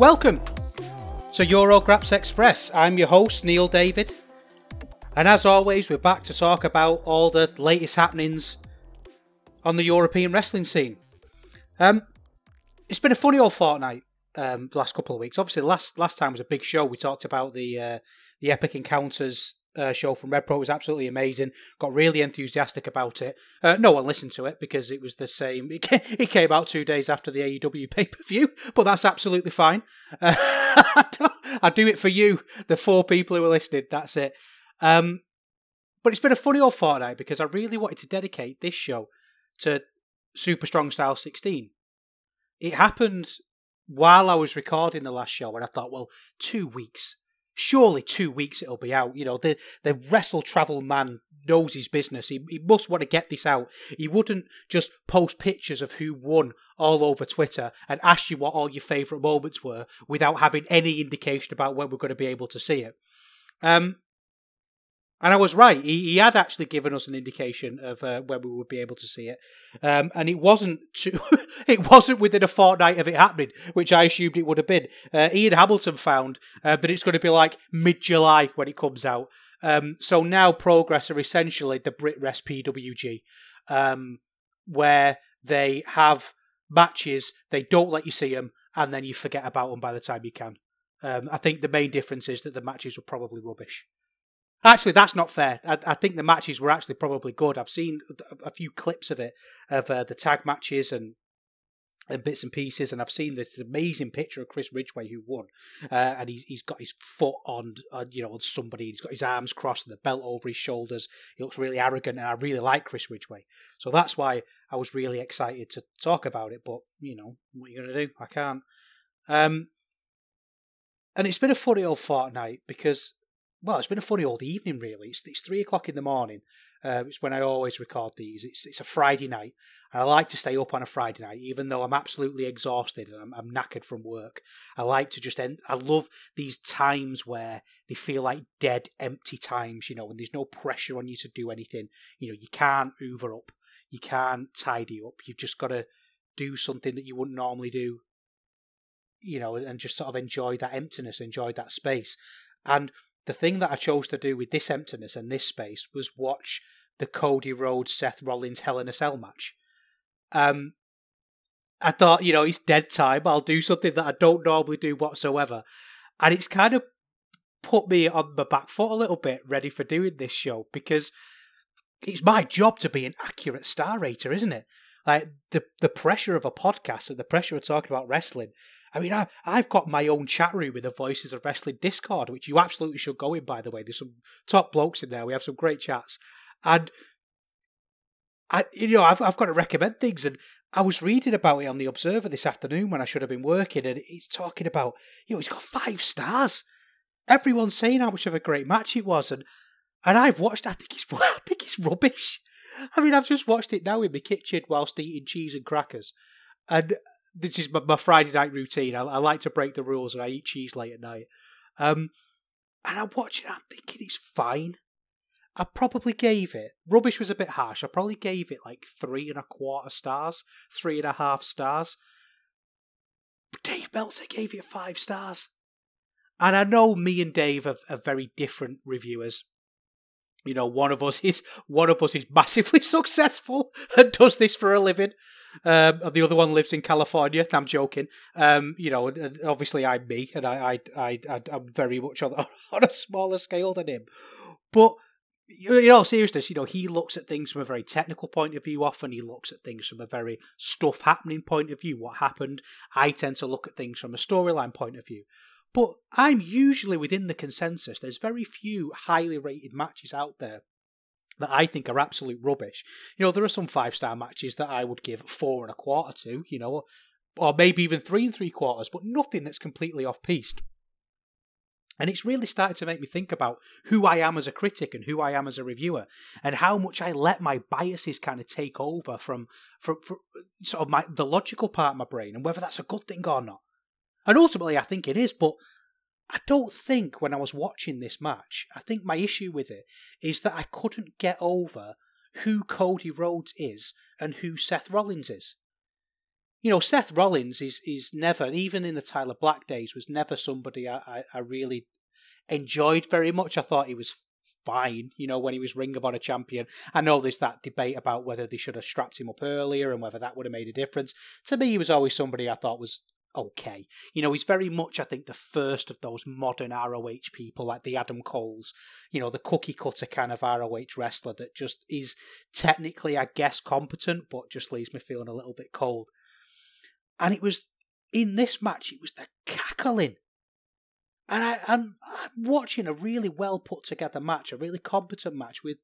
Welcome to Eurograps Express. I'm your host, Neil David. And as always, we're back to talk about all the latest happenings on the European wrestling scene. Um, it's been a funny old fortnight um, the last couple of weeks. Obviously, last last time was a big show. We talked about the uh, the Epic Encounters uh, show from Rev Pro. It was absolutely amazing. Got really enthusiastic about it. Uh, no one listened to it because it was the same. It came, it came out two days after the AEW pay per view, but that's absolutely fine. I do it for you, the four people who are listening. That's it. Um, but it's been a funny old fortnight because I really wanted to dedicate this show to Super Strong Style 16. It happened while I was recording the last show, and I thought, well, two weeks surely two weeks it'll be out. You know, the the wrestle travel man knows his business. He, he must want to get this out. He wouldn't just post pictures of who won all over Twitter and ask you what all your favourite moments were without having any indication about when we're going to be able to see it. Um, and I was right. He, he had actually given us an indication of uh, when we would be able to see it, um, and it wasn't too, it wasn't within a fortnight of it happening, which I assumed it would have been. Uh, Ian Hamilton found uh, that it's going to be like mid July when it comes out. Um, so now Progress are essentially the BritWres PWG, um, where they have matches, they don't let you see them, and then you forget about them by the time you can. Um, I think the main difference is that the matches were probably rubbish. Actually, that's not fair. I, I, think the matches were actually probably good. I've seen a few clips of it, of uh, the tag matches and and bits and pieces, and I've seen this amazing picture of Chris Ridgeway who won, uh, and he's he's got his foot on, you know, on somebody. He's got his arms crossed and the belt over his shoulders. He looks really arrogant, and I really like Chris Ridgeway. So that's why I was really excited to talk about it. But you know, what are you going to do? I can't. Um, and it's been a funny old fortnight because well, it's been a funny old evening, really. It's, it's three o'clock in the morning. Uh, it's when I always record these. It's it's a Friday night, and I like to stay up on a Friday night, even though I'm absolutely exhausted and I'm, I'm knackered from work. I like to just end. I love these times where they feel like dead, empty times. You know, when there's no pressure on you to do anything. You know, you can't hoover up, you can't tidy up. You've just got to do something that you wouldn't normally do. You know, and just sort of enjoy that emptiness, enjoy that space. And the thing that I chose to do with this emptiness and this space was watch the Cody Rhodes Seth Rollins Hell in a Cell match. Um, I thought, you know, it's dead time. I'll do something that I don't normally do whatsoever, and it's kind of put me on my back foot a little bit, ready for doing this show because it's my job to be an accurate star rater, isn't it? Like the the pressure of a podcast and the pressure of talking about wrestling I mean, I, I've got my own chat room with the Voices of Wrestling Discord, which you absolutely should go in, by the way. There's some top blokes in there. We have some great chats. And, I, you know, I've, I've got to recommend things. And I was reading about it on The Observer this afternoon when I should have been working, and he's talking about, you know, he's got five stars. Everyone's saying how much of a great match it was. And, and I've watched, I think it's, I think it's rubbish. I mean, I've just watched it now in my kitchen whilst eating cheese and crackers. And this is my, my Friday night routine. I, I, like to break the rules and I eat cheese late at night. Um, and I'm watching I'm thinking it's fine. I probably gave it, rubbish was a bit harsh, I probably gave it like three and a quarter stars, three and a half stars. But Dave Meltzer gave it five stars. And I know me and Dave are, are very different reviewers. You know, one of us is one of us is massively successful and does this for a living. Um, and the other one lives in California. I'm joking. Um, you know, obviously I'm me, and I, I, I, I'm very much on, on a smaller scale than him. But in all seriousness, you know, he looks at things from a very technical point of view. Often he looks at things from a very stuff happening point of view. What happened? I tend to look at things from a storyline point of view. But I'm usually within the consensus. There's very few highly rated matches out there that I think are absolute rubbish. You know, there are some five star matches that I would give four and a quarter to, you know, or maybe even three and three quarters, but nothing that's completely off piste. And it's really started to make me think about who I am as a critic and who I am as a reviewer, and how much I let my biases kind of take over from, from, from sort of my the logical part of my brain, and whether that's a good thing or not. And ultimately, I think it is, but I don't think when I was watching this match, I think my issue with it is that I couldn't get over who Cody Rhodes is and who Seth Rollins is. You know, Seth Rollins is is never, even in the Tyler Black days, was never somebody I, I, I really enjoyed very much. I thought he was fine, you know, when he was Ring of Honor champion. I know there's that debate about whether they should have strapped him up earlier and whether that would have made a difference. To me, he was always somebody I thought was okay. You know, he's very much, I think, the first of those modern ROH people, like the Adam Coles, you know, the cookie cutter kind of ROH wrestler that just is technically, I guess, competent, but just leaves me feeling a little bit cold. And it was in this match, it was the cackling. And I, I'm watching a really well put together match, a really competent match with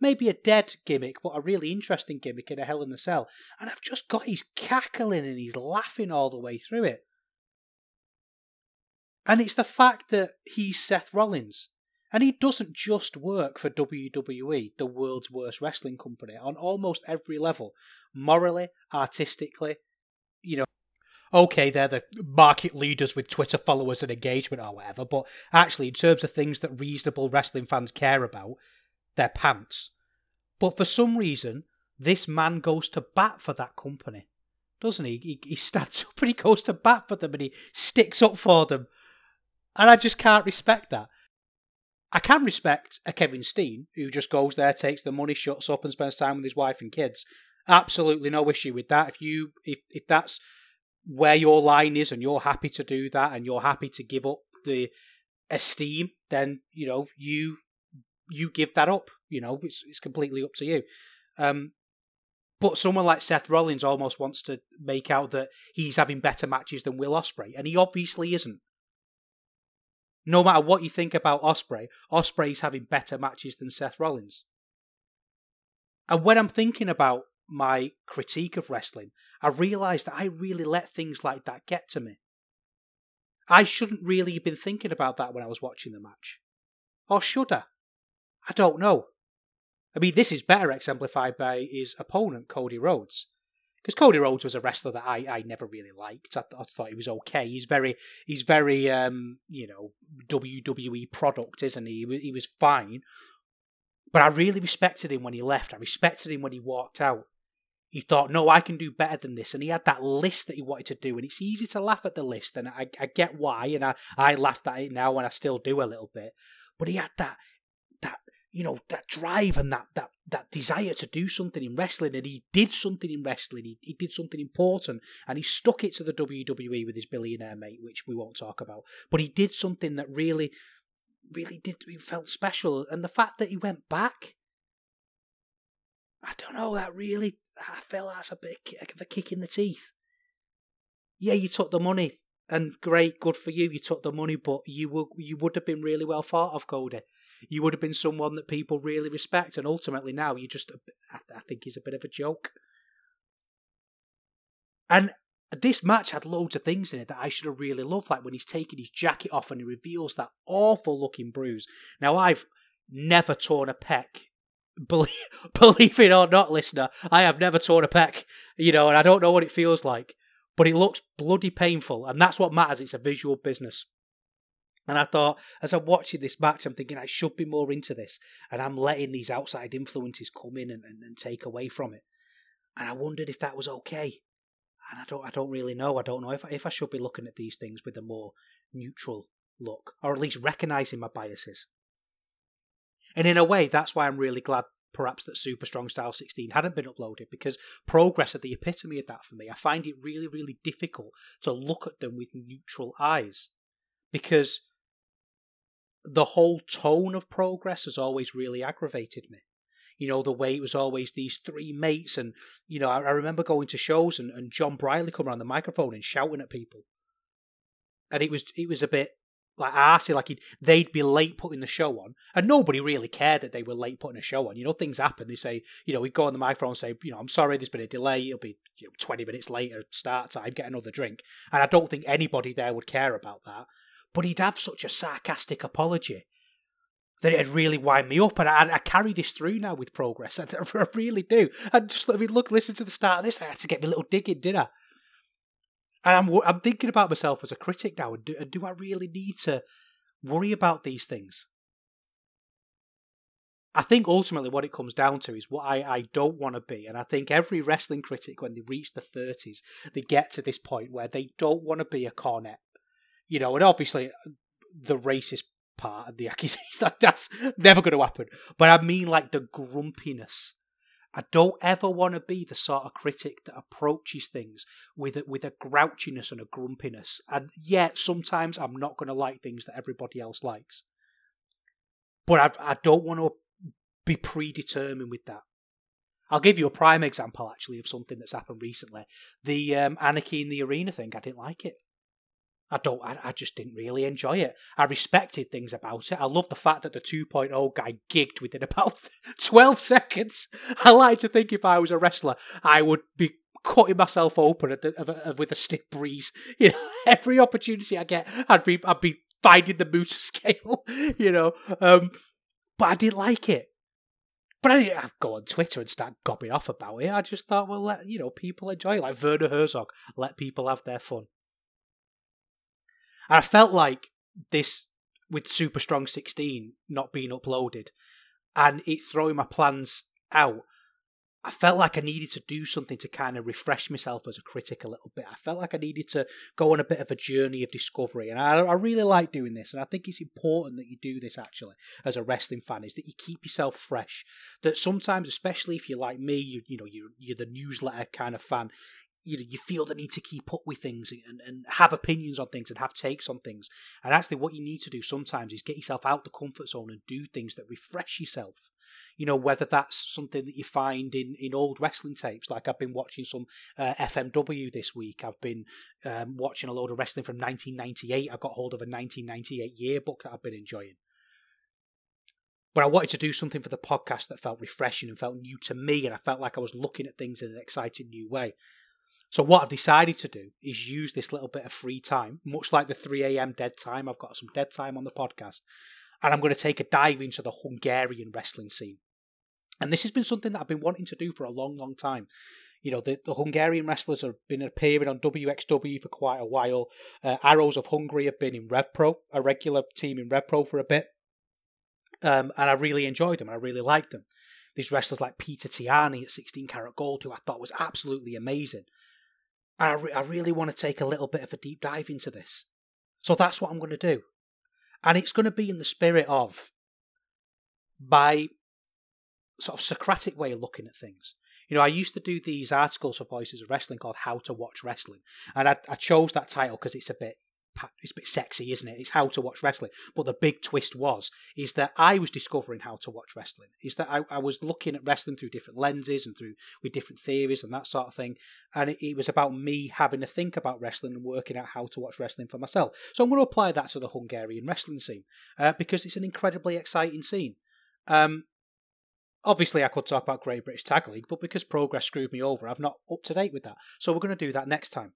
maybe a dead gimmick, but a really interesting gimmick in a Hell in the Cell. And I've just got he's cackling and he's laughing all the way through it. And it's the fact that he's Seth Rollins. And he doesn't just work for WWE, the world's worst wrestling company, on almost every level. Morally, artistically, you know, okay, they're the market leaders with Twitter followers and engagement or whatever, but actually, in terms of things that reasonable wrestling fans care about, their pants. But for some reason, this man goes to bat for that company, doesn't he? He, he stands up and he goes to bat for them and he sticks up for them. And I just can't respect that. I can respect a Kevin Steen who just goes there, takes the money, shuts up, and spends time with his wife and kids. Absolutely no issue with that. If you if if that's where your line is and you're happy to do that and you're happy to give up the esteem, then you know you you give that up. You know, it's it's completely up to you. Um, but someone like Seth Rollins almost wants to make out that he's having better matches than Will Ospreay, and he obviously isn't. No matter what you think about Ospreay, Ospreay's having better matches than Seth Rollins. And when I'm thinking about my critique of wrestling, I realise that I really let things like that get to me. I shouldn't really have been thinking about that when I was watching the match. Or should I? I don't know. I mean, this is better exemplified by his opponent, Cody Rhodes. Because Cody Rhodes was a wrestler that I, I never really liked. I, I thought he was okay. He's very he's very um you know WWE product, isn't he? He, he was fine, but I really respected him when he left. I respected him when he walked out. He thought, no, I can do better than this, and he had that list that he wanted to do, and it's easy to laugh at the list, and I, I get why, and I I laughed at it now, and I still do a little bit. But he had that you know that drive and that that that desire to do something in wrestling and he did something in wrestling he, he did something important and he stuck it to the WWE with his billionaire mate which we won't talk about. But he did something that really really did he felt special and the fact that he went back I don't know that really I feel that's a bit of a kick in the teeth. Yeah you took the money and great good for you you took the money but you would you would have been really well thought of Cody you would have been someone that people really respect, and ultimately now you just, uh, I think he's a bit of a joke. And this match had loads of things in it that I should have really loved, like when he's taking his jacket off and he reveals that awful looking bruise. Now, I've never torn a pec. Believe, believe it or not, listener, I have never torn a pec, you know, and I don't know what it feels like, but it looks bloody painful, and that's what matters. It's a visual business. And I thought, as I'm watching this match, I'm thinking I should be more into this, and I'm letting these outside influences come in and, and, and take away from it. And I wondered if that was okay. And I don't, I don't really know. I don't know if if I should be looking at these things with a more neutral look, or at least recognizing my biases. And in a way, that's why I'm really glad perhaps that Super Strong Style 16 hadn't been uploaded because Progress are the epitome of that for me. I find it really, really difficult to look at them with neutral eyes because the whole tone of Progress has always really aggravated me. You know, the way it was always these three mates, and, you know, I, I remember going to shows and, and Jon Briley coming on the microphone and shouting at people. And it was it was a bit like arsey, like they'd be late putting the show on, and nobody really cared that they were late putting a show on. You know, things happen. They say, you know, we go on the microphone and say, you know, I'm sorry, there's been a delay. It'll be you know, 20 minutes later start time. Get another drink, and I don't think anybody there would care about that. But he'd have such a sarcastic apology that it'd really wind me up, and I, I carry this through now with progress. I, I really do. And just let me look, listen to the start of this. I had to get my little dig in, did I? And I'm I'm thinking about myself as a critic now. And do, and do I really need to worry about these things? I think ultimately what it comes down to is what I, I don't want to be. And I think every wrestling critic, when they reach the 30s, they get to this point where they don't want to be a Cornette. You know, and obviously the racist part of the accusation, that, that's never going to happen. But I mean like the grumpiness I don't ever want to be the sort of critic that approaches things with a, with a grouchiness and a grumpiness. And yet, sometimes I'm not going to like things that everybody else likes. But I, I don't want to be predetermined with that. I'll give you a prime example, actually, of something that's happened recently. The um, Anarchy in the Arena thing, I didn't like it. I don't. I, I, just didn't really enjoy it. I respected things about it. I love the fact that the 2.0 guy gigged within about 12 seconds. I like to think if I was a wrestler, I would be cutting myself open the, with a stiff breeze. You know, every opportunity I get, I'd be I'd be finding the motor scale. You know, um, but I didn't like it. But I didn't go on Twitter and start gobbing off about it. I just thought, well, let you know, people enjoy it. Like Werner Herzog, let people have their fun. And I felt like this with Super Strong 16 not being uploaded and it throwing my plans out. I felt like I needed to do something to kind of refresh myself as a critic a little bit. I felt like I needed to go on a bit of a journey of discovery, and I, I really like doing this. And I think it's important that you do this actually as a wrestling fan, is that you keep yourself fresh. That sometimes, especially if you're like me, you you know you're, you're the newsletter kind of fan, you know you feel the need to keep up with things and, and have opinions on things and have takes on things. And actually what you need to do sometimes is get yourself out the comfort zone and do things that refresh yourself. You know whether that's something that you find in in old wrestling tapes like i've been watching some uh, fmw this week. I've been um, watching a load of wrestling from 1998 I've got hold of a 1998 yearbook that i've been enjoying. But I wanted to do something for the podcast that felt refreshing and felt new to me, and I felt like I was looking at things in an exciting new way. So what I've decided to do is use this little bit of free time, much like the 3 a.m. dead time. I've got some dead time on the podcast, and I'm going to take a dive into the Hungarian wrestling scene. And this has been something that I've been wanting to do for a long, long time. You know, the, the Hungarian wrestlers have been appearing on WXW for quite a while. Uh, Arrows of Hungary have been in RevPro, a regular team in RevPro for a bit. Um, and I really enjoyed them. I really liked them. These wrestlers like Peter Tihanyi at 16 Carat Gold, who I thought was absolutely amazing. I, re- I really want to take a little bit of a deep dive into this. So that's what I'm going to do. And it's going to be in the spirit of my sort of Socratic way of looking at things. You know, I used to do these articles for Voices of Wrestling called How to Watch Wrestling. And I, I chose that title because it's a bit it's a bit sexy, isn't it? It's how to watch wrestling. But the big twist was is that I was discovering how to watch wrestling. Is that I, I was looking at wrestling through different lenses and through with different theories and that sort of thing. And it, it was about me having to think about wrestling and working out how to watch wrestling for myself. So I'm going to apply that to the Hungarian wrestling scene uh, because it's an incredibly exciting scene. Um, Obviously, I could talk about Great British Tag League, but because Progress screwed me over, I've not up to date with that. So we're going to do that next time.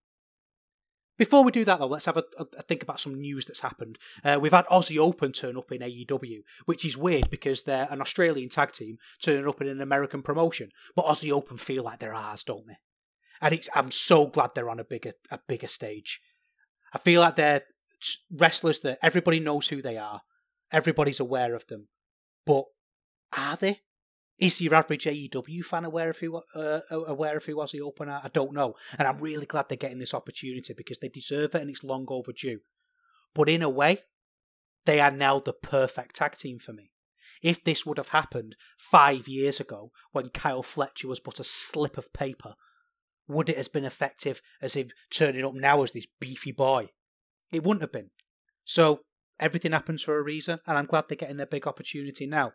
Before we do that, though, let's have a, a think about some news that's happened. Uh, we've had Aussie Open turn up in AEW, which is weird because they're an Australian tag team turning up in an American promotion. But Aussie Open feel like they're ours, don't they? And I'm so glad they're on a bigger a bigger stage. I feel like they're wrestlers that everybody knows who they are, everybody's aware of them. But are they? Is your average AEW fan aware of who uh, aware of who? I don't know, and I'm really glad they're getting this opportunity because they deserve it and it's long overdue. But in a way, they are now the perfect tag team for me. if this would have happened five years ago when Kyle Fletcher was but a slip of paper, would it have been effective as if turning up now as this beefy boy? It wouldn't have been. So everything happens for a reason, and I'm glad they're getting their big opportunity now.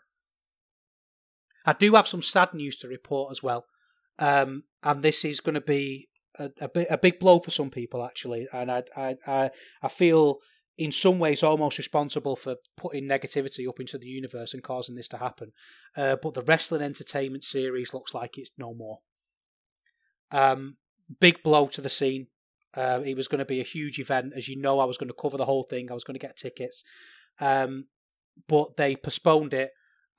I do have some sad news to report as well, um, and this is going to be a, a, bit, a big blow for some people actually, and I I I, I feel in some ways almost responsible for putting negativity up into the universe and causing this to happen. Uh, but the wrestling entertainment series looks like it's no more. Um, big blow to the scene. Uh, it was going to be a huge event. As you know, I was going to cover the whole thing. I was going to get tickets. Um, but they postponed it.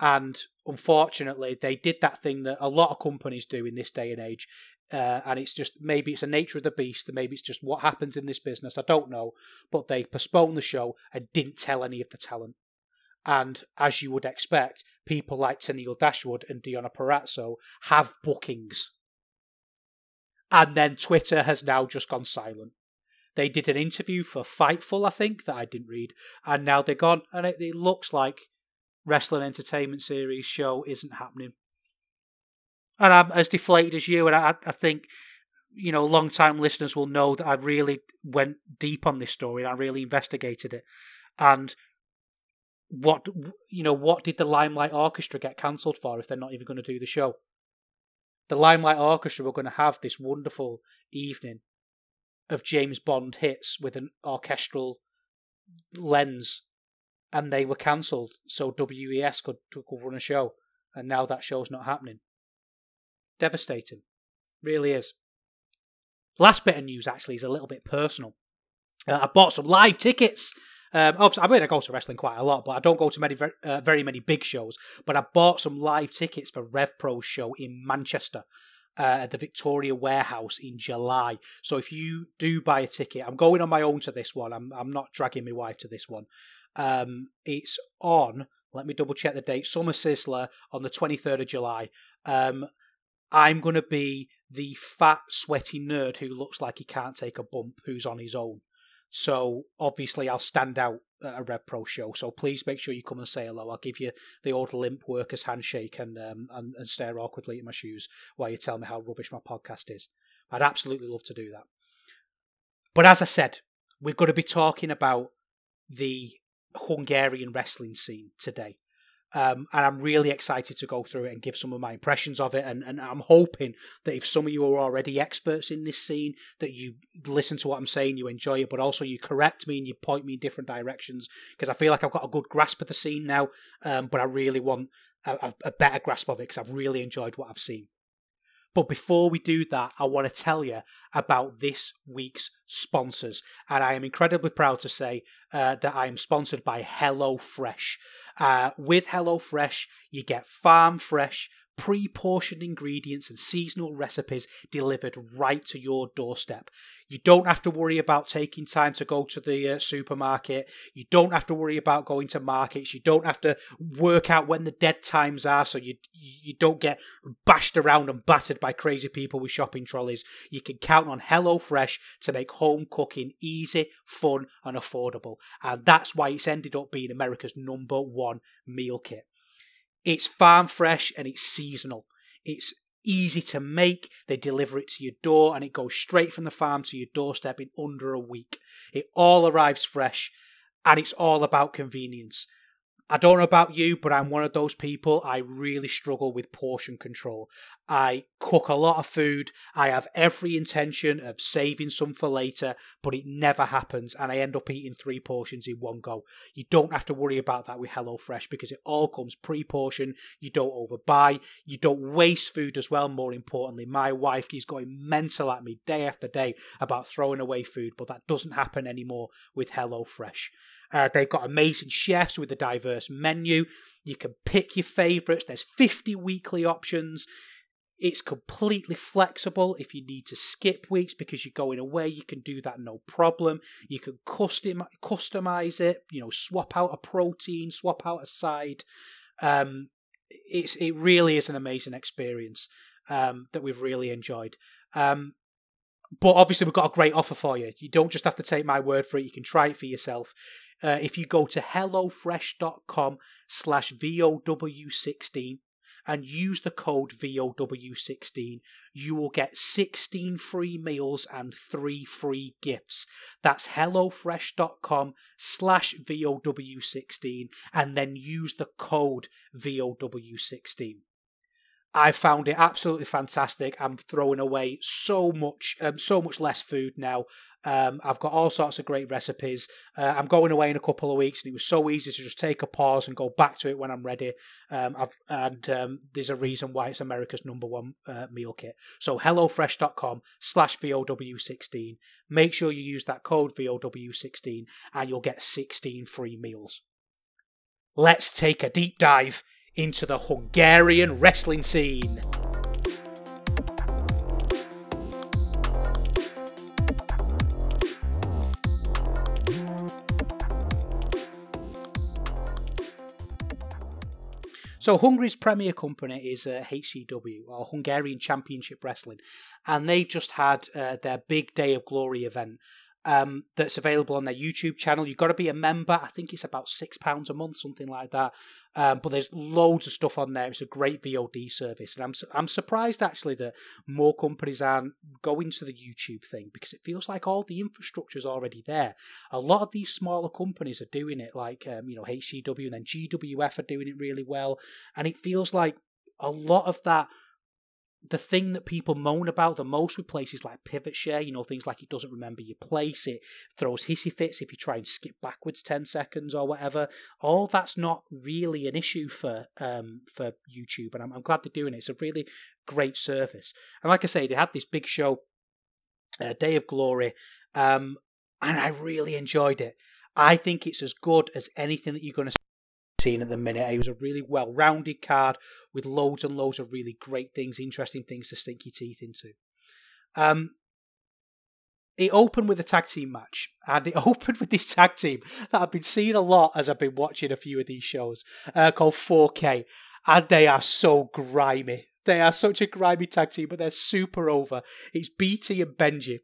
And unfortunately, they did that thing that a lot of companies do in this day and age. Uh, and it's just maybe it's the nature of the beast, maybe it's just what happens in this business. I don't know. But they postponed the show and didn't tell any of the talent. And as you would expect, people like Tenille Dashwood and Deonna Purrazzo have bookings and then Twitter has now just gone silent. They did an interview for Fightful, I think, that I didn't read, and now they're gone. And it, it looks like Wrestling Entertainment Series show isn't happening. And I'm as deflated as you, and I, I think you know, long time listeners will know that I really went deep on this story and I really investigated it. And what you know, what did the Limelight Orchestra get cancelled for if they're not even going to do the show? the Limelight Orchestra were going to have this wonderful evening of James Bond hits with an orchestral lens, and they were cancelled so WES could, could run a show, and now that show's not happening. Devastating, really is. Last bit of news actually is a little bit personal. Uh, I bought some live tickets um, obviously, I mean, I go to wrestling quite a lot, but I don't go to many uh, very many big shows. But I bought some live tickets for Rev Pro's show in Manchester. Uh, at the Victoria Warehouse in July. So if you do buy a ticket, I'm going on my own to this one. I'm I'm not dragging my wife to this one. Um, it's on. Let me double check the date. Summer Sizzler on the 23rd of July. Um, I'm going to be the fat, sweaty nerd who looks like he can't take a bump, who's on his own. So obviously I'll stand out at a Rev Pro show. So please make sure you come and say hello. I'll give you the old limp workers handshake and um, and, and stare awkwardly at my shoes while you tell me how rubbish my podcast is. I'd absolutely love to do that. But as I said, we're going to be talking about the Hungarian wrestling scene today. Um, and I'm really excited to go through it and give some of my impressions of it. And, and I'm hoping that if some of you are already experts in this scene, that you listen to what I'm saying, you enjoy it, but also you correct me and you point me in different directions because I feel like I've got a good grasp of the scene now. Um, but I really want a, a better grasp of it because I've really enjoyed what I've seen. But before we do that, I want to tell you about this week's sponsors. And I am incredibly proud to say uh, that I am sponsored by HelloFresh. Uh, with HelloFresh, you get farm fresh, pre portioned ingredients and seasonal recipes delivered right to your doorstep. You don't have to worry about taking time to go to the uh, supermarket. You don't have to worry about going to markets. You don't have to work out when the dead times are so you you don't get bashed around and battered by crazy people with shopping trolleys. You can count on HelloFresh to make home cooking easy, fun, and affordable. And that's why it's ended up being America's number one meal kit. It's farm fresh and it's seasonal. It's easy to make. They deliver it to your door and it goes straight from the farm to your doorstep in under a week. It all arrives fresh and it's all about convenience. I don't know about you, but I'm one of those people. I really struggle with portion control. I cook a lot of food. I have every intention of saving some for later, but it never happens, and I end up eating three portions in one go. You don't have to worry about that with HelloFresh because it all comes pre portioned. You don't overbuy. You don't waste food as well, more importantly. My wife is going mental at me day after day about throwing away food, but that doesn't happen anymore with HelloFresh. Uh, they've got amazing chefs with a diverse menu. You can pick your favourites. There's 50 weekly options. It's completely flexible. If you need to skip weeks because you're going away, you can do that no problem. You can custom customize it. You know, swap out a protein, swap out a side. Um, it's it really is an amazing experience um, that we've really enjoyed. Um, but obviously, we've got a great offer for you. You don't just have to take my word for it. You can try it for yourself. Uh, if you go to hellofresh.com slash VOW16 and use the code VOW16, you will get 16 free meals and 3 free gifts. That's hellofresh.com slash VOW16 and then use the code VOW16. I found it absolutely fantastic. I'm throwing away so much, um, so much less food now. Um, I've got all sorts of great recipes. Uh, I'm going away in a couple of weeks, and it was so easy to just take a pause and go back to it when I'm ready. Um, and um, there's a reason why it's America's number one uh, meal kit. So hellofresh.com slash VOW16. Make sure you use that code VOW16, and you'll get 16 free meals. Let's take a deep dive into the Hungarian wrestling scene. So Hungary's premier company is uh, HCW, or Hungarian Championship Wrestling, and they've just had uh, their big Day of Glory event um, that's available on their YouTube channel. You've got to be a member. I think it's about six pounds a month, something like that. Um, but there's loads of stuff on there. It's a great VOD service, and I'm I'm surprised actually that more companies aren't going to the YouTube thing because it feels like all the infrastructure is already there. A lot of these smaller companies are doing it, like um, you know HCW and then GWF are doing it really well, and it feels like a lot of that the thing that people moan about the most with places like Pivotshare, you know, things like it doesn't remember your place, it throws hissy fits if you try and skip backwards 10 seconds or whatever. All that's not really an issue for um, for YouTube, and I'm, I'm glad they're doing it. It's a really great service. And like I say, they had this big show, uh, Day of Glory, um, and I really enjoyed it. I think it's as good as anything that you're going to at the minute. It was a really well rounded card with loads and loads of really great things, interesting things to sink your teeth into. Um, it opened with a tag team match, and it opened with this tag team that I've been seeing a lot as I've been watching a few of these shows uh, called 4K, and they are so grimy. They are such a grimy tag team, but they're super over. It's BT and Benji.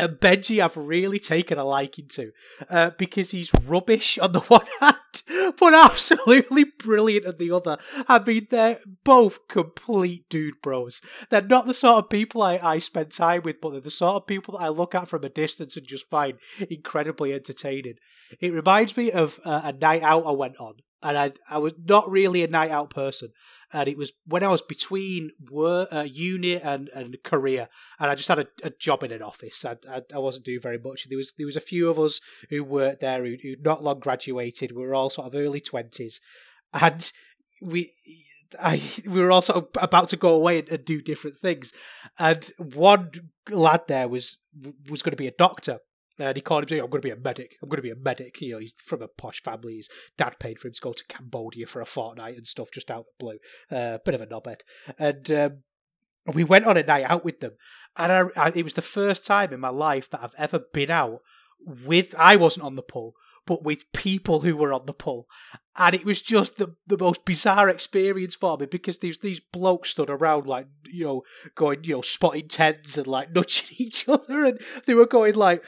And Benji, I've really taken a liking to uh, because he's rubbish on the one hand, but absolutely brilliant on the other. I mean, they're both complete dude bros. They're not the sort of people I, I spend time with, but they're the sort of people that I look at from a distance and just find incredibly entertaining. It reminds me of uh, a night out I went on, and I I was not really a night out person and it was when I was between work, uh, uni and, and career, and I just had a, a job in an office. I, I, I, wasn't doing very much. There was there was a few of us who worked there who who not long graduated. We were all sort of early twenties, and we. I we were all sort of about to go away and, and do different things, and one lad there was was going to be a doctor, and he called him saying, I'm going to be a medic. I'm going to be a medic. You know, he's from a posh family. His dad paid for him to go to Cambodia for a fortnight and stuff just out of the blue. Uh, bit of a knobhead. And um, we went on a night out with them. And I, I, it was the first time in my life that I've ever been out with, I wasn't on the pull, but with people who were on the pull. And it was just the, the most bizarre experience for me because these these blokes stood around like, you know, going, you know, spotting tens and like nudging each other and they were going like,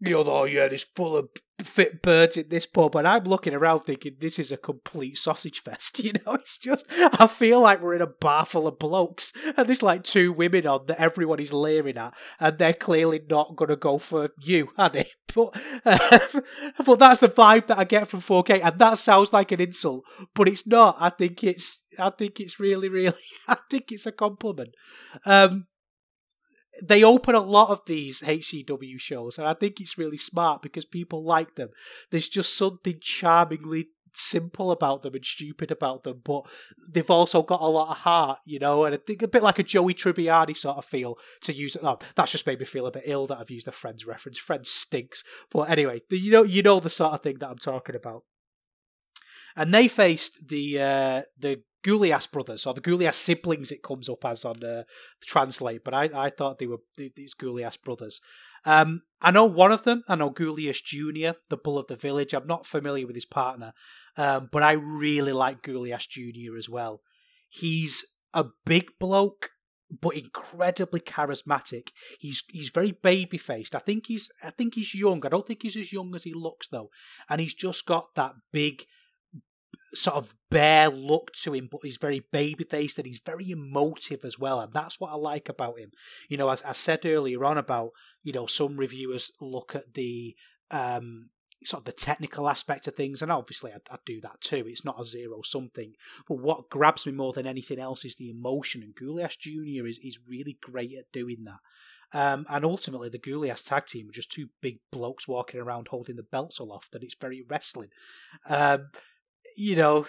know, oh yeah, there's full of fit birds in this pub, and I'm looking around thinking this is a complete sausage fest. You know, it's just I feel like we're in a bar full of blokes, and there's like two women on that everyone is leering at, and they're clearly not going to go for you, are they? But um, but that's the vibe that I get from 4K, and that sounds like an insult, but it's not. I think it's I think it's really really I think it's a compliment. Um, they open a lot of these HCW shows, and I think it's really smart because people like them. There's just something charmingly simple about them and stupid about them, but they've also got a lot of heart, you know, and I think a bit like a Joey Tribbiani sort of feel to use it. Oh, that's just made me feel a bit ill that I've used a Friends reference. Friends stinks. But anyway, you know, you know the sort of thing that I'm talking about. And they faced the uh, the Gulias brothers or the Gulias siblings. It comes up as on uh, translate, but I, I thought they were these Gulias brothers. Um, I know one of them. I know Gulias Junior, the bull of the village. I'm not familiar with his partner, um, but I really like Gulias Junior as well. He's a big bloke, but incredibly charismatic. He's he's very baby faced. I think he's I think he's young. I don't think he's as young as he looks though, and he's just got that big sort of bare look to him, but he's very baby faced and he's very emotive as well. And that's what I like about him. You know, as I said earlier on about, you know, some reviewers look at the um sort of the technical aspect of things, and obviously I, I do that too. It's not a zero something, but what grabs me more than anything else is the emotion, and Gullias Junior is is really great at doing that. Um, and ultimately, the Gullias tag team are just two big blokes walking around holding the belts aloft, and it's very wrestling. Um, you know,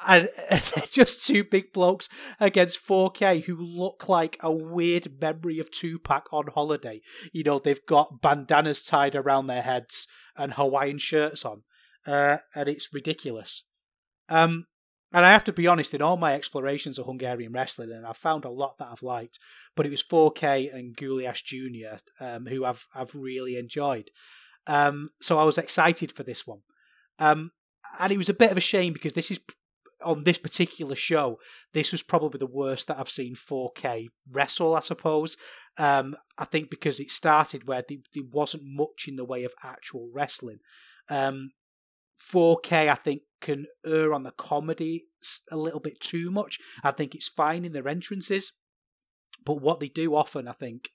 and they're just two big blokes against 4K who look like a weird memory of Tupac on holiday. You know, they've got bandanas tied around their heads and Hawaiian shirts on, uh, and it's ridiculous. Um, and I have to be honest, in all my explorations of Hungarian wrestling, and I've found a lot that I've liked, but it was 4K and Gullias Jr. Um, who I've I've really enjoyed. Um, so I was excited for this one. Um, and it was a bit of a shame because this is on this particular show, this was probably the worst that I've seen 4K wrestle, I suppose. Um, I think because it started where there, wasn't much in the way of actual wrestling. Um, 4K, I think, can err on the comedy a little bit too much. I think it's fine in their entrances, but what they do often, I think,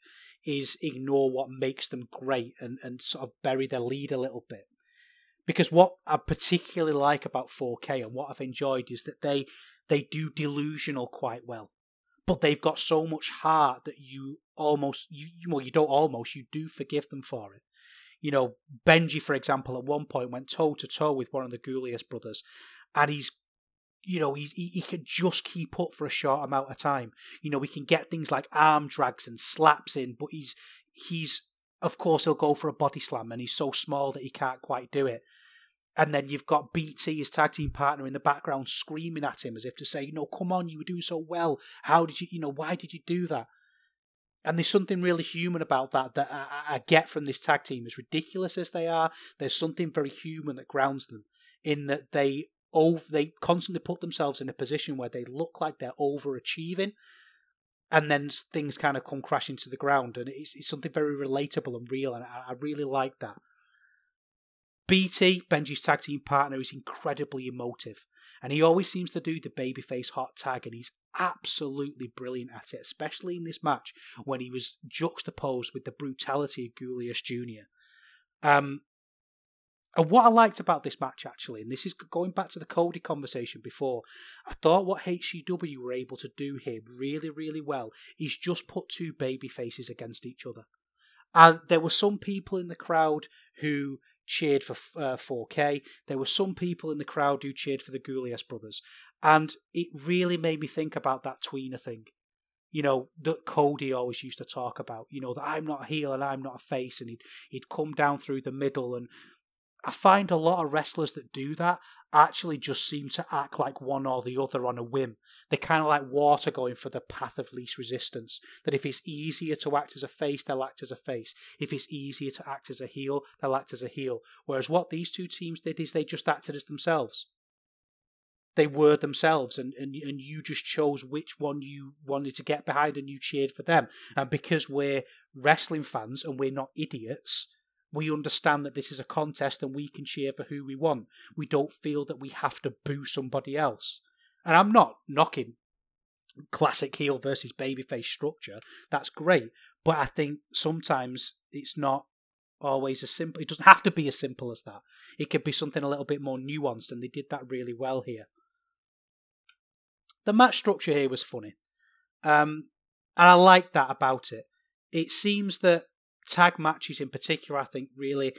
is ignore what makes them great and, and sort of bury their lead a little bit because what I particularly like about 4K and what I've enjoyed is that they they do delusional quite well, but they've got so much heart that you almost you well you don't almost you do forgive them for it. You know, Benji, for example, at one point went toe to toe with one of the Goulias brothers, and he's you know, he's, he, he can just keep up for a short amount of time. You know, we can get things like arm drags and slaps in, but he's he's of course he'll go for a body slam and he's so small that he can't quite do it. And then you've got BT, his tag team partner, in the background screaming at him as if to say, "No, come on, you were doing so well. How did you, you know, why did you do that?" And there's something really human about that that I, I get from this tag team. As ridiculous as they are, there's something very human that grounds them in that they over, they constantly put themselves in a position where they look like they're overachieving, and then things kind of come crashing to the ground, and it's, it's something very relatable and real, and I, I really like that. BT, Benji's tag team partner, is incredibly emotive, and he always seems to do the babyface hot tag, and he's absolutely brilliant at it, especially in this match when he was juxtaposed with the brutality of Gullias Jr. Um, and what I liked about this match, actually, and this is going back to the Cody conversation before, I thought what HCW were able to do here really, really well is just put two baby faces against each other. And there were some people in the crowd who cheered for uh, 4K. There were some people in the crowd who cheered for the Goulias brothers, and it really made me think about that tweener thing. You know that Cody always used to talk about. You know that I'm not a heel and I'm not a face, and he'd he'd come down through the middle and I find a lot of wrestlers that do that actually just seem to act like one or the other on a whim. They're kind of like water going for the path of least resistance. That if it's easier to act as a face, they'll act as a face. If it's easier to act as a heel, they'll act as a heel. Whereas what these two teams did is they just acted as themselves. They were themselves, and, and, and you just chose which one you wanted to get behind and you cheered for them. And because we're wrestling fans and we're not idiots, we understand that this is a contest and we can cheer for who we want. We don't feel that we have to boo somebody else. And I'm not knocking classic heel versus babyface structure. That's great. But I think sometimes it's not always as simple. It doesn't have to be as simple as that. It could be something a little bit more nuanced, and they did that really well here. The match structure here was funny. Um, and I like that about it. It seems that tag matches in particular, I think, really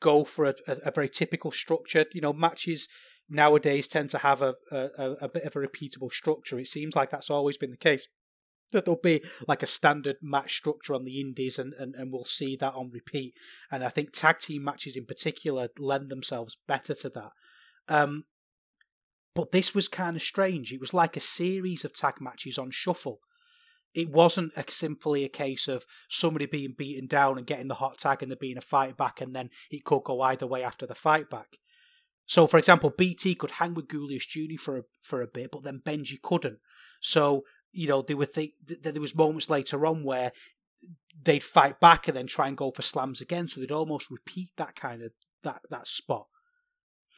go for a, a, a very typical structure. You know, matches nowadays tend to have a, a, a bit of a repeatable structure. It seems like that's always been the case. That there'll be like a standard match structure on the indies, and, and, and we'll see that on repeat. And I think tag team matches in particular lend themselves better to that. Um, but this was kind of strange. It was like a series of tag matches on shuffle it wasn't a, simply a case of somebody being beaten down and getting the hot tag and there being a fight back, and then it could go either way after the fight back. So, for example, BT could hang with Goulias Jr. for a, for a bit, but then Benji couldn't. So you know, there were th- there was moments later on where they'd fight back and then try and go for slams again. So they'd almost repeat that kind of that that spot.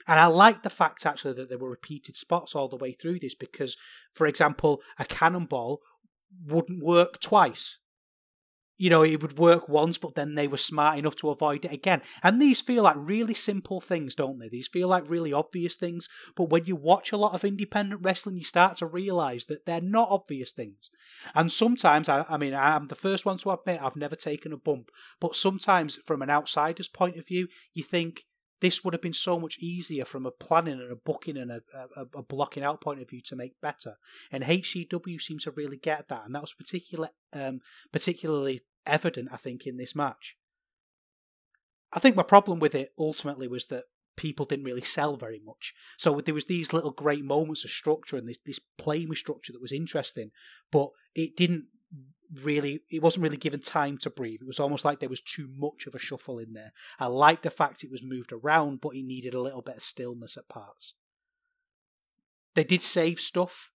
And I like the fact actually that there were repeated spots all the way through this because, for example, a cannonball wouldn't work twice you know, it would work once, but then they were smart enough to avoid it again. And these feel like really simple things, don't they? These feel like really obvious things. But when you watch a lot of independent wrestling, you start to realize that they're not obvious things. And sometimes, I, I mean, I'm the first one to admit I've never taken a bump. But sometimes, from an outsider's point of view, you think, this would have been so much easier from a planning and a booking and a, a, a, blocking out point of view to make better. And HCW seems to really get that, and that was particular, um, particularly evident, I think, in this match. I think my problem with it ultimately was that people didn't really sell very much. So there was these little great moments of structure and this this playing with structure that was interesting, but it didn't really it wasn't really given time to breathe. It was almost like there was too much of a shuffle in there. I liked the fact it was moved around, but it needed a little bit of stillness at parts. They did save stuff.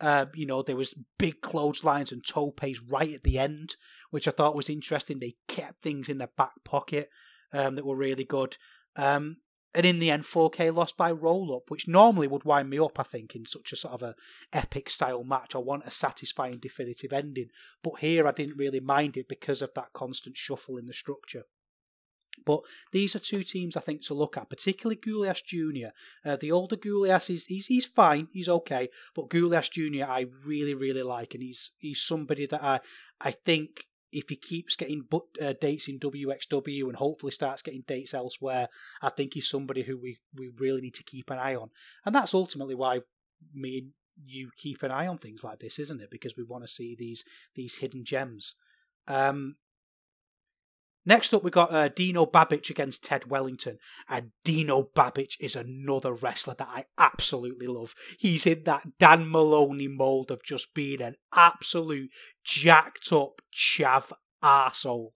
Uh, you know, there was big clotheslines and topes right at the end, which I thought was interesting. They kept things in their back pocket um, that were really good. Um, and in the end, 4K lost by roll up, which normally would wind me up, I think, in such a sort of a epic style match. I want a satisfying definitive ending. But here I didn't really mind it because of that constant shuffle in the structure. But these are two teams I think to look at, particularly Gulias Jr. Uh, the older Gulias is he's, he's fine, he's okay, but Gulias Jr. I really really like, and he's he's somebody that I I think if he keeps getting uh, dates in WXW and hopefully starts getting dates elsewhere, I think he's somebody who we, we really need to keep an eye on. And that's ultimately why me and you keep an eye on things like this, isn't it? Because we want to see these these hidden gems. Um, Next up, we got uh, Dino Babich against Ted Wellington. And Dino Babich is another wrestler that I absolutely love. He's in that Dan Moloney mold of just being an absolute jacked up chav arsehole.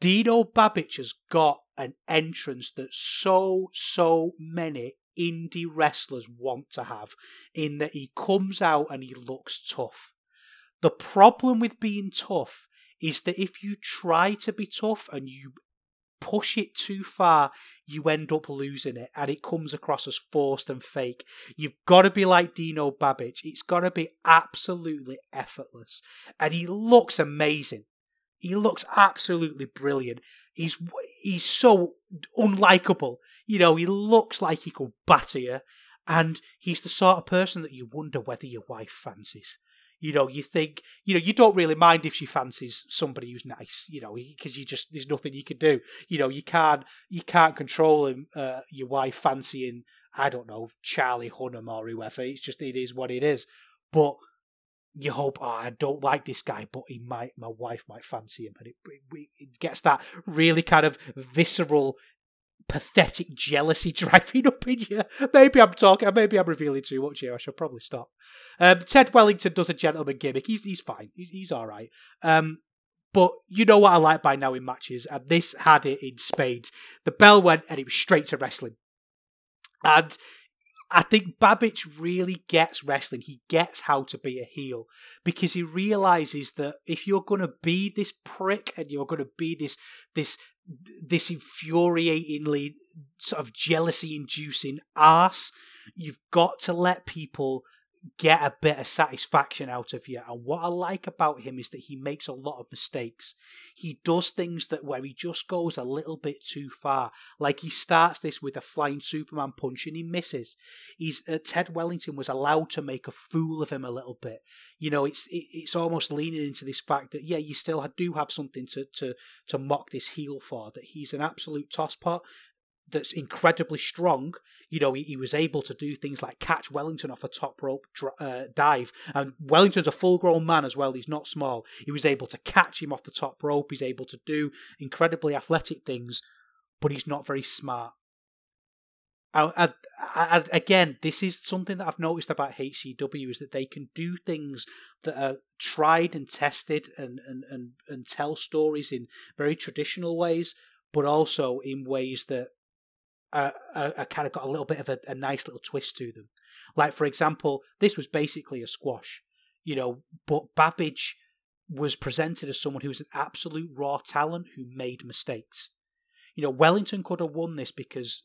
Dino Babich has got an entrance that so, so many indie wrestlers want to have, in that he comes out and he looks tough. The problem with being tough is that if you try to be tough and you push it too far, you end up losing it and it comes across as forced and fake. You've got to be like Dino Babich. It's got to be absolutely effortless. And he looks amazing. He looks absolutely brilliant. He's he's so unlikable. You know, he looks like he could batter you. And he's the sort of person that you wonder whether your wife fancies. You know, you think, you know, you don't really mind if she fancies somebody who's nice, you know, because you just there's nothing you can do. You know, you can't you can't control him, uh, your wife fancying, I don't know, Charlie Hunnam or whoever. It's just it is what it is. But you hope, oh, I don't like this guy, but he might, my wife might fancy him, and it, it, it gets that really kind of visceral pathetic jealousy driving up in you. Maybe I'm talking, maybe I'm revealing too much here. I should probably stop. Um, Ted Wellington does a gentleman gimmick. He's he's fine. He's he's all right. Um, but you know what I like by now in matches, and this had it in spades. The bell went, and it was straight to wrestling. And I think Babich really gets wrestling. He gets how to be a heel because he realizes that if you're going to be this prick and you're going to be this this this infuriatingly sort of jealousy inducing ass, you've got to let people get a bit of satisfaction out of you. And what I like about him is that he makes a lot of mistakes. He does things that where he just goes a little bit too far. Like he starts this with a flying Superman punch and he misses. He's uh, Ted Wellington was allowed to make a fool of him a little bit. You know, it's it, it's almost leaning into this fact that yeah, you still do have something to to to mock this heel for. That he's an absolute tosspot that's incredibly strong. You know, he, he, was able to do things like catch Wellington off a top rope uh, dive. And Wellington's a full grown man as well. He's not small. He was able to catch him off the top rope. He's able to do incredibly athletic things, but he's not very smart. I, I, I, again, this is something that I've noticed about HCW is that they can do things that are tried and tested and, and, and, and tell stories in very traditional ways, but also in ways that uh, uh, kind of got a little bit of a, a, nice little twist to them. Like, for example, this was basically a squash. you know, but Babich was presented as someone who was an absolute raw talent who made mistakes. You know, Wellington could have won this because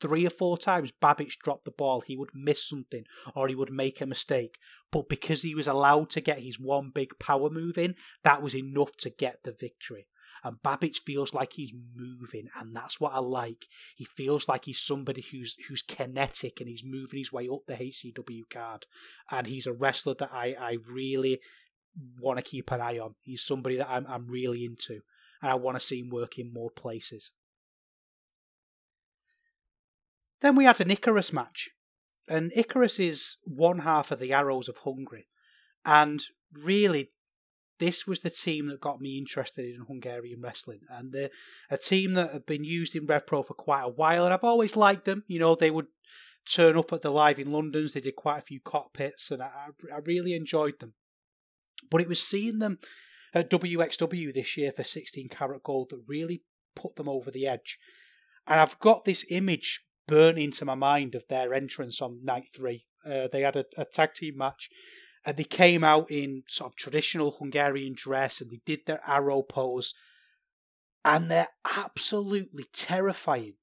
three or four times Babich dropped the ball, he would miss something or he would make a mistake. But because he was allowed to get his one big power move in, that was enough to get the victory. And Babich feels like he's moving, and that's what I like. He feels like he's somebody who's who's kinetic and he's moving his way up the HCW card. And he's a wrestler that I, I really want to keep an eye on. He's somebody that I'm I'm really into, and I want to see him work in more places. Then we had an Icarus match. And Icarus is one half of the Arrows of Hungary. And really, this was the team that got me interested in Hungarian wrestling. And the, a team that had been used in RevPro for quite a while. And I've always liked them. You know, they would turn up at the live in London's. They did quite a few cockpits. And I, I really enjoyed them. But it was seeing them at WXW this year for 16 Carat Gold that really put them over the edge. And I've got this image burnt into my mind of their entrance on night three. Uh, they had a, a, tag team match and they came out in sort of traditional Hungarian dress and they did their arrow pose and they're absolutely terrifying.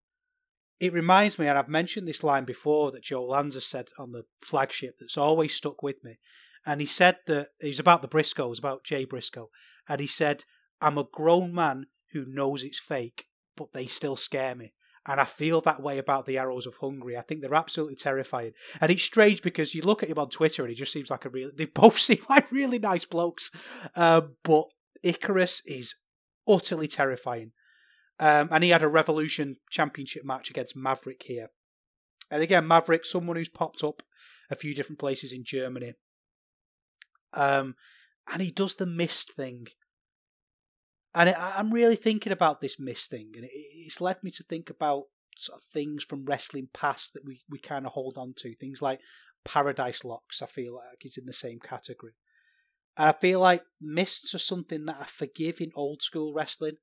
It reminds me, and I've mentioned this line before that Joe Lanza said on the flagship that's always stuck with me. And he said that he's about the Briscoes, about Jay Briscoe. And he said, I'm a grown man who knows it's fake, but they still scare me. And I feel that way about the Arrows of Hungary. I think they're absolutely terrifying. And it's strange because you look at him on Twitter and he just seems like a real. They both seem like really nice blokes. Uh, but Icarus is utterly terrifying. Um, and he had a Revolution Championship match against Maverick here. And again, Maverick, someone who's popped up a few different places in Germany. Um, and he does the mist thing and it, I'm really thinking about this miss thing, and it, it's led me to think about sort of things from wrestling past that we, we kind of hold on to. Things like Paradise Locks, I feel like is in the same category. And I feel like mists are something that I forgive in old school wrestling.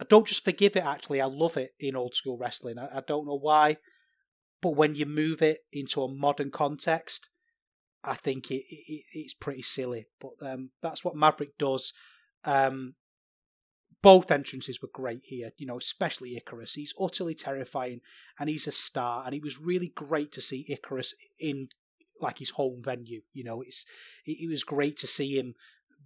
I don't just forgive it, actually, I love it in old school wrestling. I, I don't know why, but when you move it into a modern context, I think it, it it's pretty silly. But um, that's what Maverick does. Um, both entrances were great here, you know, especially Icarus. He's utterly terrifying and he's a star. And it was really great to see Icarus in like his home venue. You know, it's it, was great to see him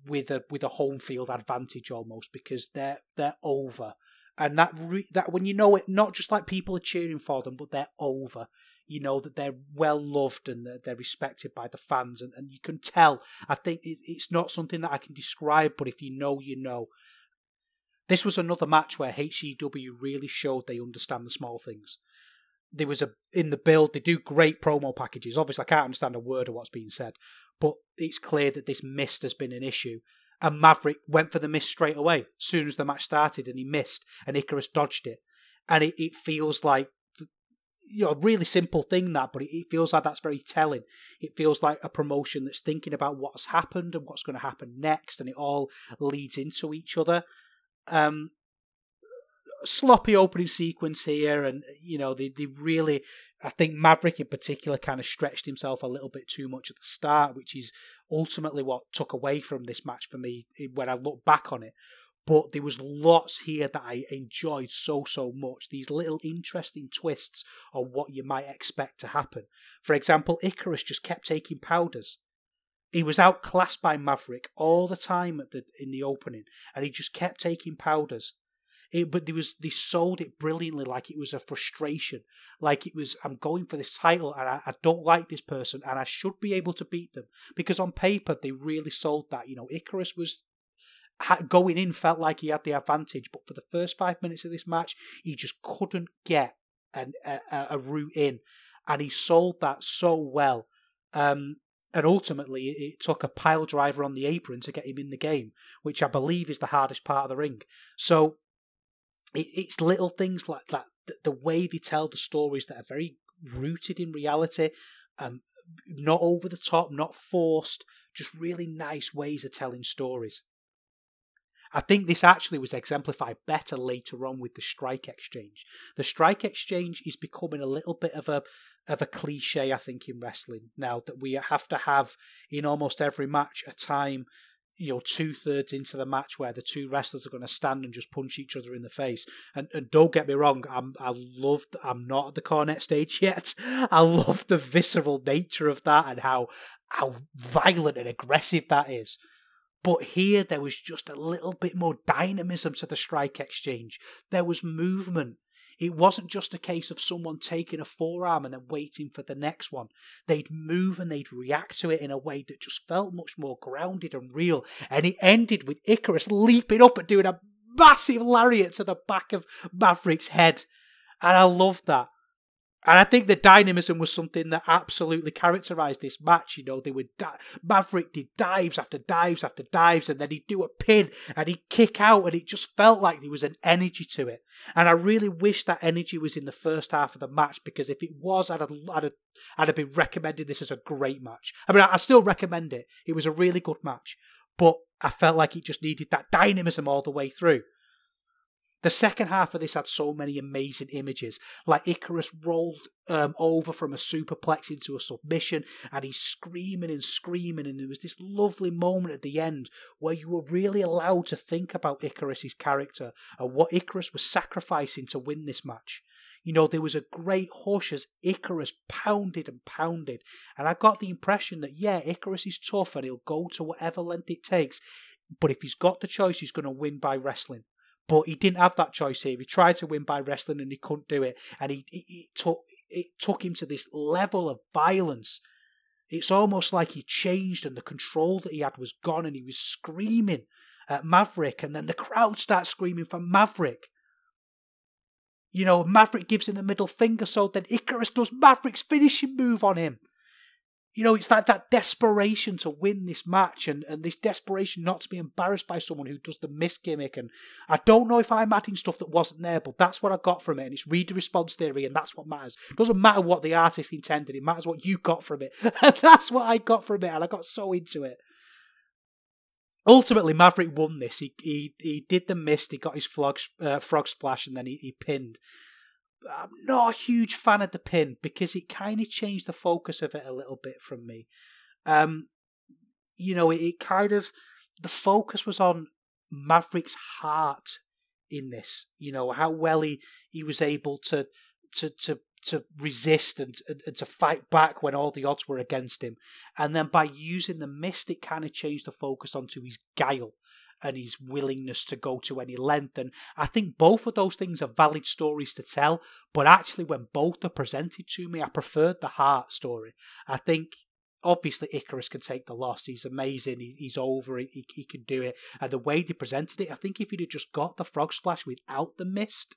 with a with a home field advantage almost because they're they're over. And that re- that when you know it, not just like people are cheering for them, but they're over. You know that they're well loved and they're, they're respected by the fans, and, and you can tell. I think it, it's not something that I can describe, but if you know, you know. This was another match where HCW really showed they understand the small things. There was a in the build, they do great promo packages. Obviously, I can't understand a word of what's being said, but it's clear that this mist has been an issue. And Maverick went for the miss straight away, as soon as the match started, and he missed, and Icarus dodged it. And it, it feels like you know, a really simple thing that, but it, feels like that's very telling. It feels like a promotion that's thinking about what's happened and what's going to happen next, and it all leads into each other. Um, sloppy opening sequence here, and you know they they really, I think Maverick in particular kind of stretched himself a little bit too much at the start, which is ultimately what took away from this match for me when I look back on it. But there was lots here that I enjoyed so so much. These little interesting twists on what you might expect to happen. For example, Icarus just kept taking powders. He was outclassed by Maverick all the time the in the opening, and he just kept taking powders. It, but there was they sold it brilliantly, like it was a frustration, like it was I'm going for this title and I, I don't like this person and I should be able to beat them because on paper they really sold that. You know, Icarus was going in felt like he had the advantage, but for the first five minutes of this match, he just couldn't get an, a, a route in, and he sold that so well. Um, and ultimately it took a pile driver on the apron to get him in the game, which I believe is the hardest part of the ring. So it, it's little things like that, the way they tell the stories that are very rooted in reality, um, not over the top, not forced, just really nice ways of telling stories. I think this actually was exemplified better later on with the strike exchange. The strike exchange is becoming a little bit of a of a cliche, I think, in wrestling now that we have to have in almost every match a time you know two thirds into the match where the two wrestlers are going to stand and just punch each other in the face. And, and don't get me wrong, I'm I love I'm not at the Cornette stage yet. I love the visceral nature of that and how how violent and aggressive that is. But here there was just a little bit more dynamism to the strike exchange. There was movement. It wasn't just a case of someone taking a forearm and then waiting for the next one. They'd move and they'd react to it in a way that just felt much more grounded and real. And it ended with Icarus leaping up and doing a massive lariat to the back of Maverick's head. And I loved that. And I think the dynamism was something that absolutely characterized this match. You know, they would di- Maverick did dives after dives after dives, and then he'd do a pin and he'd kick out, and it just felt like there was an energy to it. And I really wish that energy was in the first half of the match because if it was, I'd have, I'd have, I'd have been recommending this as a great match. I mean, I, I still recommend it. It was a really good match, but I felt like it just needed that dynamism all the way through. The second half of this had so many amazing images, like Icarus rolled um, over from a superplex into a submission, and he's screaming and screaming, and there was this lovely moment at the end where you were really allowed to think about Icarus's character and what Icarus was sacrificing to win this match. You know, there was a great hush as Icarus pounded and pounded, and I got the impression that yeah, Icarus is tough and he'll go to whatever length it takes, but if he's got the choice, he's going to win by wrestling but he didn't have that choice here. He tried to win by wrestling and he couldn't do it, and he, he, he took it took him to this level of violence. It's almost like he changed and the control that he had was gone, and he was screaming at Maverick, and then the crowd starts screaming for Maverick. You know, Maverick gives him the middle finger, so then Icarus does Maverick's finishing move on him you know, it's like that desperation to win this match and, and this desperation not to be embarrassed by someone who does the miss gimmick. And I don't know if I'm adding stuff that wasn't there, but that's what I got from it. And it's read the response theory, and that's what matters. It doesn't matter what the artist intended, it matters what you got from it. and that's what I got from it, and I got so into it. Ultimately, Maverick won this. He he, he did the mist, he got his frog, uh, frog splash, and then he, he pinned. I'm not a huge fan of the pin because it kind of changed the focus of it a little bit from me. Um, you know, it, it kind of the focus was on Maverick's heart in this. You know how well he he was able to to to to resist and, and, to fight back when all the odds were against him. And then by using the mist, it kind of changed the focus onto his guile and his willingness to go to any length. And I think both of those things are valid stories to tell. But actually, when both are presented to me, I preferred the heart story. I think obviously Icarus can take the loss. He's amazing. He, he's over. He, he can do it. And the way they presented it, I think if he'd have just got the frog splash without the mist,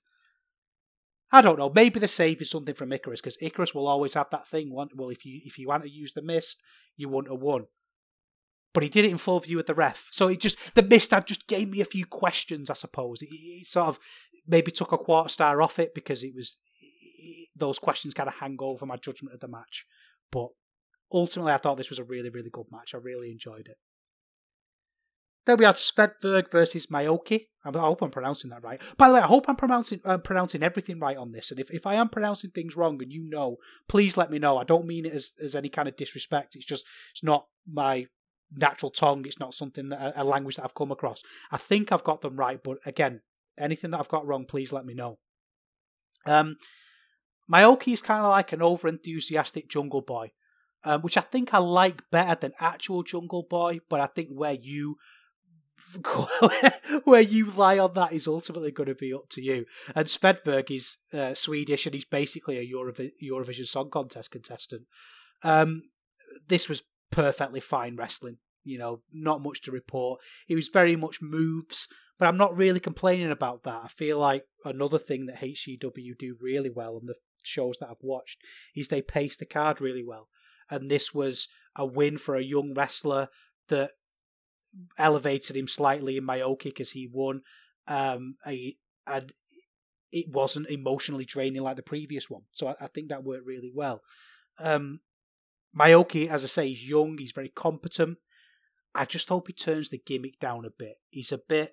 I don't know. Maybe the save is something from Icarus because Icarus will always have that thing. Well, if you if you want to use the mist, you wouldn't have won but he did it in full view of the ref. So it just the misstep just gave me a few questions, I suppose. It, sort of maybe took a quarter star off it because it was those questions kind of hang over my judgment of the match. But ultimately, I thought this was a really, really good match. I really enjoyed it. Then we had Svedberg versus Mayoki. I hope I'm pronouncing that right. By the way, I hope I'm pronouncing uh, pronouncing everything right on this. And if, if I am pronouncing things wrong and you know, please let me know. I don't mean it as, as any kind of disrespect. It's just it's not my natural tongue. It's not something that a language that I've come across. I think I've got them right, but again, anything that I've got wrong, please let me know. Um, Mayoki is kind of like an over enthusiastic jungle boy, um, which I think I like better than actual jungle boy. But I think where you where you lie on that is ultimately going to be up to you. And Svedberg is uh, Swedish, and he's basically a Eurovi- Eurovision Song Contest contestant. Um, this was perfectly fine wrestling. You know, not much to report. It was very much moves, but I'm not really complaining about that. I feel like another thing that HCW do really well on the shows that I've watched is they pace the card really well. And this was a win for a young wrestler that elevated him slightly in Mayoki because he won. Um, a, and it wasn't emotionally draining like the previous one. So I, I think that worked really well. Um, Mayoki, as I say, he's young, he's very competent. I just hope he turns the gimmick down a bit. He's a bit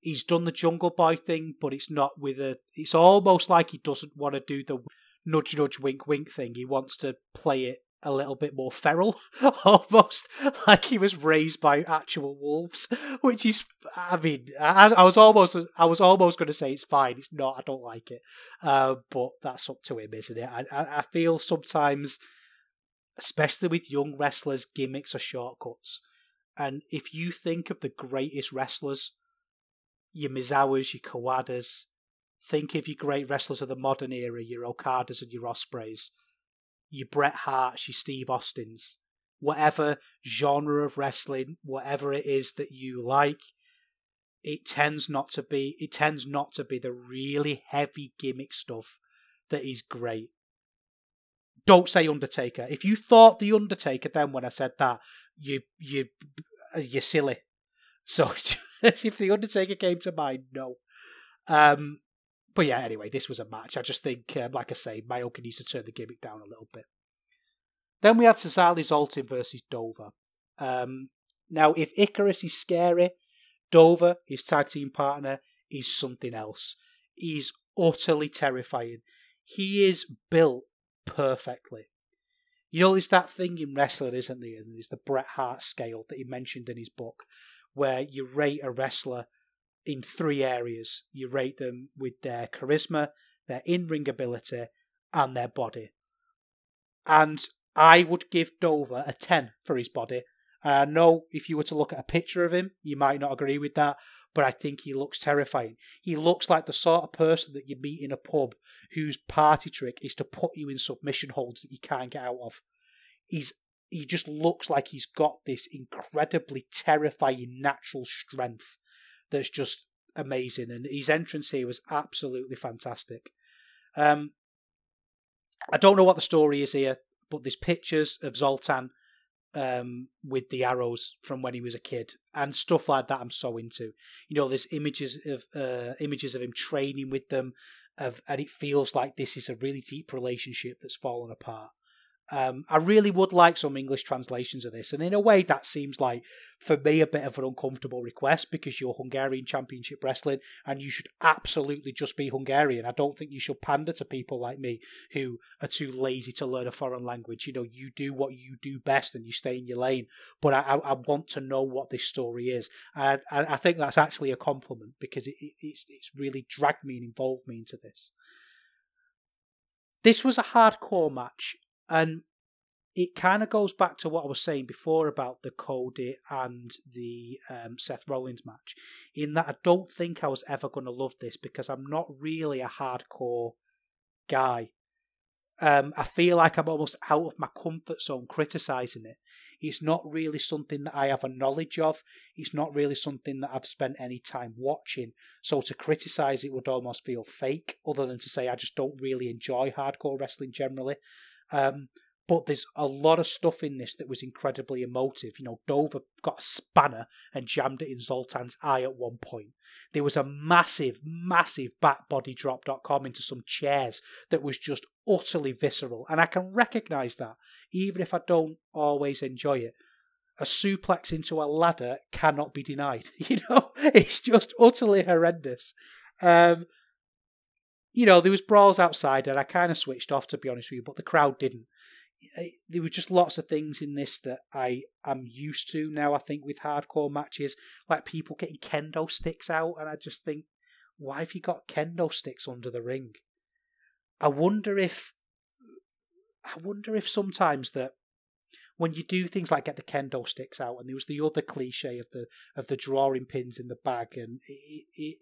he's done the Jungle Boy thing, but it's not with a. It's almost like he doesn't want to do the nudge, nudge, wink, wink thing. He wants to play it a little bit more feral, almost like he was raised by actual wolves. Which is, I mean, I, I was almost, I was almost going to say it's fine. It's not. I don't like it, uh, but that's up to him, isn't it? I, I, I feel sometimes, especially with young wrestlers, gimmicks are shortcuts. And if you think of the greatest wrestlers, your Misawas, your Kawadas, think of your great wrestlers of the modern era, your Okadas and your Ospreays your Bret Harts, your Steve Austins, whatever genre of wrestling, whatever it is that you like, it tends not to be it tends not to be the really heavy gimmick stuff that is great. Don't say Undertaker. If you thought the Undertaker then when I said that, you you you're silly. So if the Undertaker came to mind, no. Um, but yeah, anyway, this was a match. I just think, um, like I say, Mayoki needs to turn the gimmick down a little bit. Then we had Cesaro Zoltan versus Dover. Um, now, if Icarus is scary, Dover, his tag team partner, is something else. He's utterly terrifying. He is built perfectly. You know, there's that thing in wrestling, isn't there? There's the Bret Hart scale that he mentioned in his book, where you rate a wrestler in three areas. You rate them with their charisma, their in ring ability, and their body. And I would give Dover a 10 for his body. And I know if you were to look at a picture of him, you might not agree with that, but I think he looks terrifying. He looks like the sort of person that you meet in a pub whose party trick is to put you in submission holds that you can't get out of. He's he just looks like he's got this incredibly terrifying natural strength that's just amazing. And his entrance here was absolutely fantastic. Um, I don't know what the story is here, but there's pictures of Zoltan um, with the arrows from when he was a kid and stuff like that. I'm so into. You know, there's images of uh, images of him training with them, of, and it feels like this is a really deep relationship that's fallen apart. Um, I really would like some English translations of this, and in a way, that seems like for me a bit of an uncomfortable request because you're Hungarian Championship Wrestling and you should absolutely just be Hungarian. I don't think you should pander to people like me who are too lazy to learn a foreign language. You know, you do what you do best and you stay in your lane. But I, I want to know what this story is. I, I think that's actually a compliment because it, it's, it's really dragged me and involved me into this. This was a hardcore match and it kind of goes back to what I was saying before about the Cody and the um, Seth Rollins match, in that I don't think I was ever going to love this because I'm not really a hardcore guy. Um, I feel like I'm almost out of my comfort zone criticizing it. It's not really something that I have a knowledge of. It's not really something that I've spent any time watching. So to criticize it would almost feel fake, other than to say I just don't really enjoy hardcore wrestling generally. Um, but there's a lot of stuff in this that was incredibly emotive. You know, Dover got a spanner and jammed it in Zoltan's eye at one point. There was a massive, massive back body drop.com into some chairs that was just utterly visceral. And I can recognize that, even if I don't always enjoy it. A suplex into a ladder cannot be denied. You know, it's just utterly horrendous. Um, you know, there was brawls outside, and I kind of switched off to be honest with you, but the crowd didn't. Eh, there were just lots of things in this that I am used to now. I think with hardcore matches, like people getting kendo sticks out, and I just think, why have you got kendo sticks under the ring? I wonder if, I wonder if sometimes that when you do things like get the kendo sticks out, and there was the other cliche of the of the drawing pins in the bag, and it, it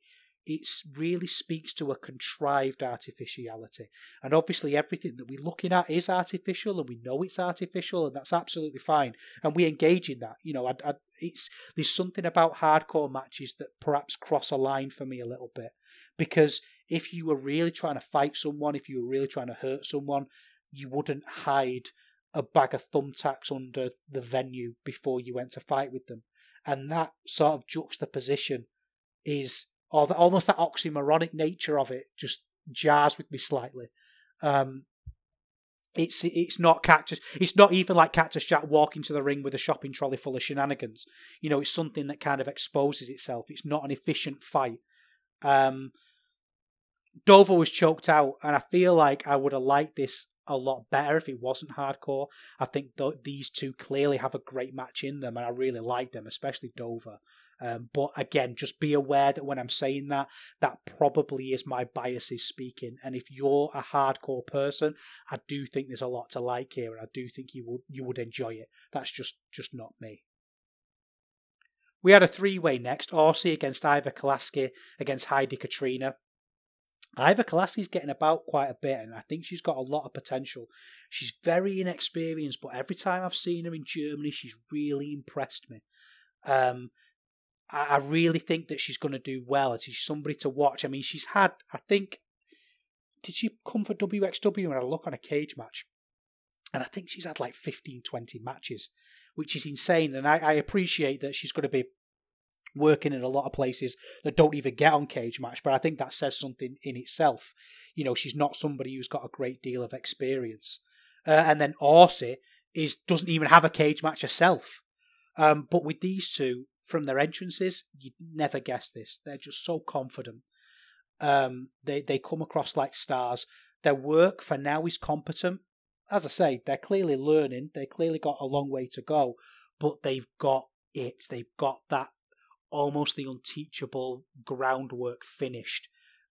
it really speaks to a contrived artificiality. And obviously, everything that we're looking at is artificial, and we know it's artificial, and that's absolutely fine. And we engage in that. You know, I, I, it's there's something about hardcore matches that perhaps cross a line for me a little bit because if you were really trying to fight someone, if you were really trying to hurt someone, you wouldn't hide a bag of thumbtacks under the venue before you went to fight with them. And that sort of juxtaposition is or the, almost that oxymoronic nature of it just jars with me slightly. Um, It's it's not cactus. It's not even like Cactus Jack walking to the ring with a shopping trolley full of shenanigans. You know, it's something that kind of exposes itself. It's not an efficient fight. Um, Dover was choked out, and I feel like I would have liked this a lot better if it wasn't hardcore. I think th- these two clearly have a great match in them, and I really like them, especially Dover. Um, but again, just be aware that when I'm saying that, that probably is my biases speaking. And if you're a hardcore person, I do think there's a lot to like here, and I do think you would you would enjoy it. That's just just not me. We had a three way next: Aussie against Iva Kolaski against Heidi Katrina. Iva Kolaski's getting about quite a bit, and I think she's got a lot of potential. She's very inexperienced, but every time I've seen her in Germany, she's really impressed me. Um, I, I really think that she's going to do well. She's somebody to watch. I mean, she's had, I think, did she come for WXW and I look on a cage match? And I think she's had like 15, 20 matches, which is insane. And I, I appreciate that she's going to be working in a lot of places that don't even get on cage match, but I think that says something in itself. You know, she's not somebody who's got a great deal of experience. Uh, and then Aussie is doesn't even have a cage match herself. Um, but with these two, from their entrances, you'd never guess this. They're just so confident. Um, they they come across like stars. Their work for now is competent. As I say, they're clearly learning. They clearly got a long way to go, but they've got it. They've got that almost the unteachable groundwork finished,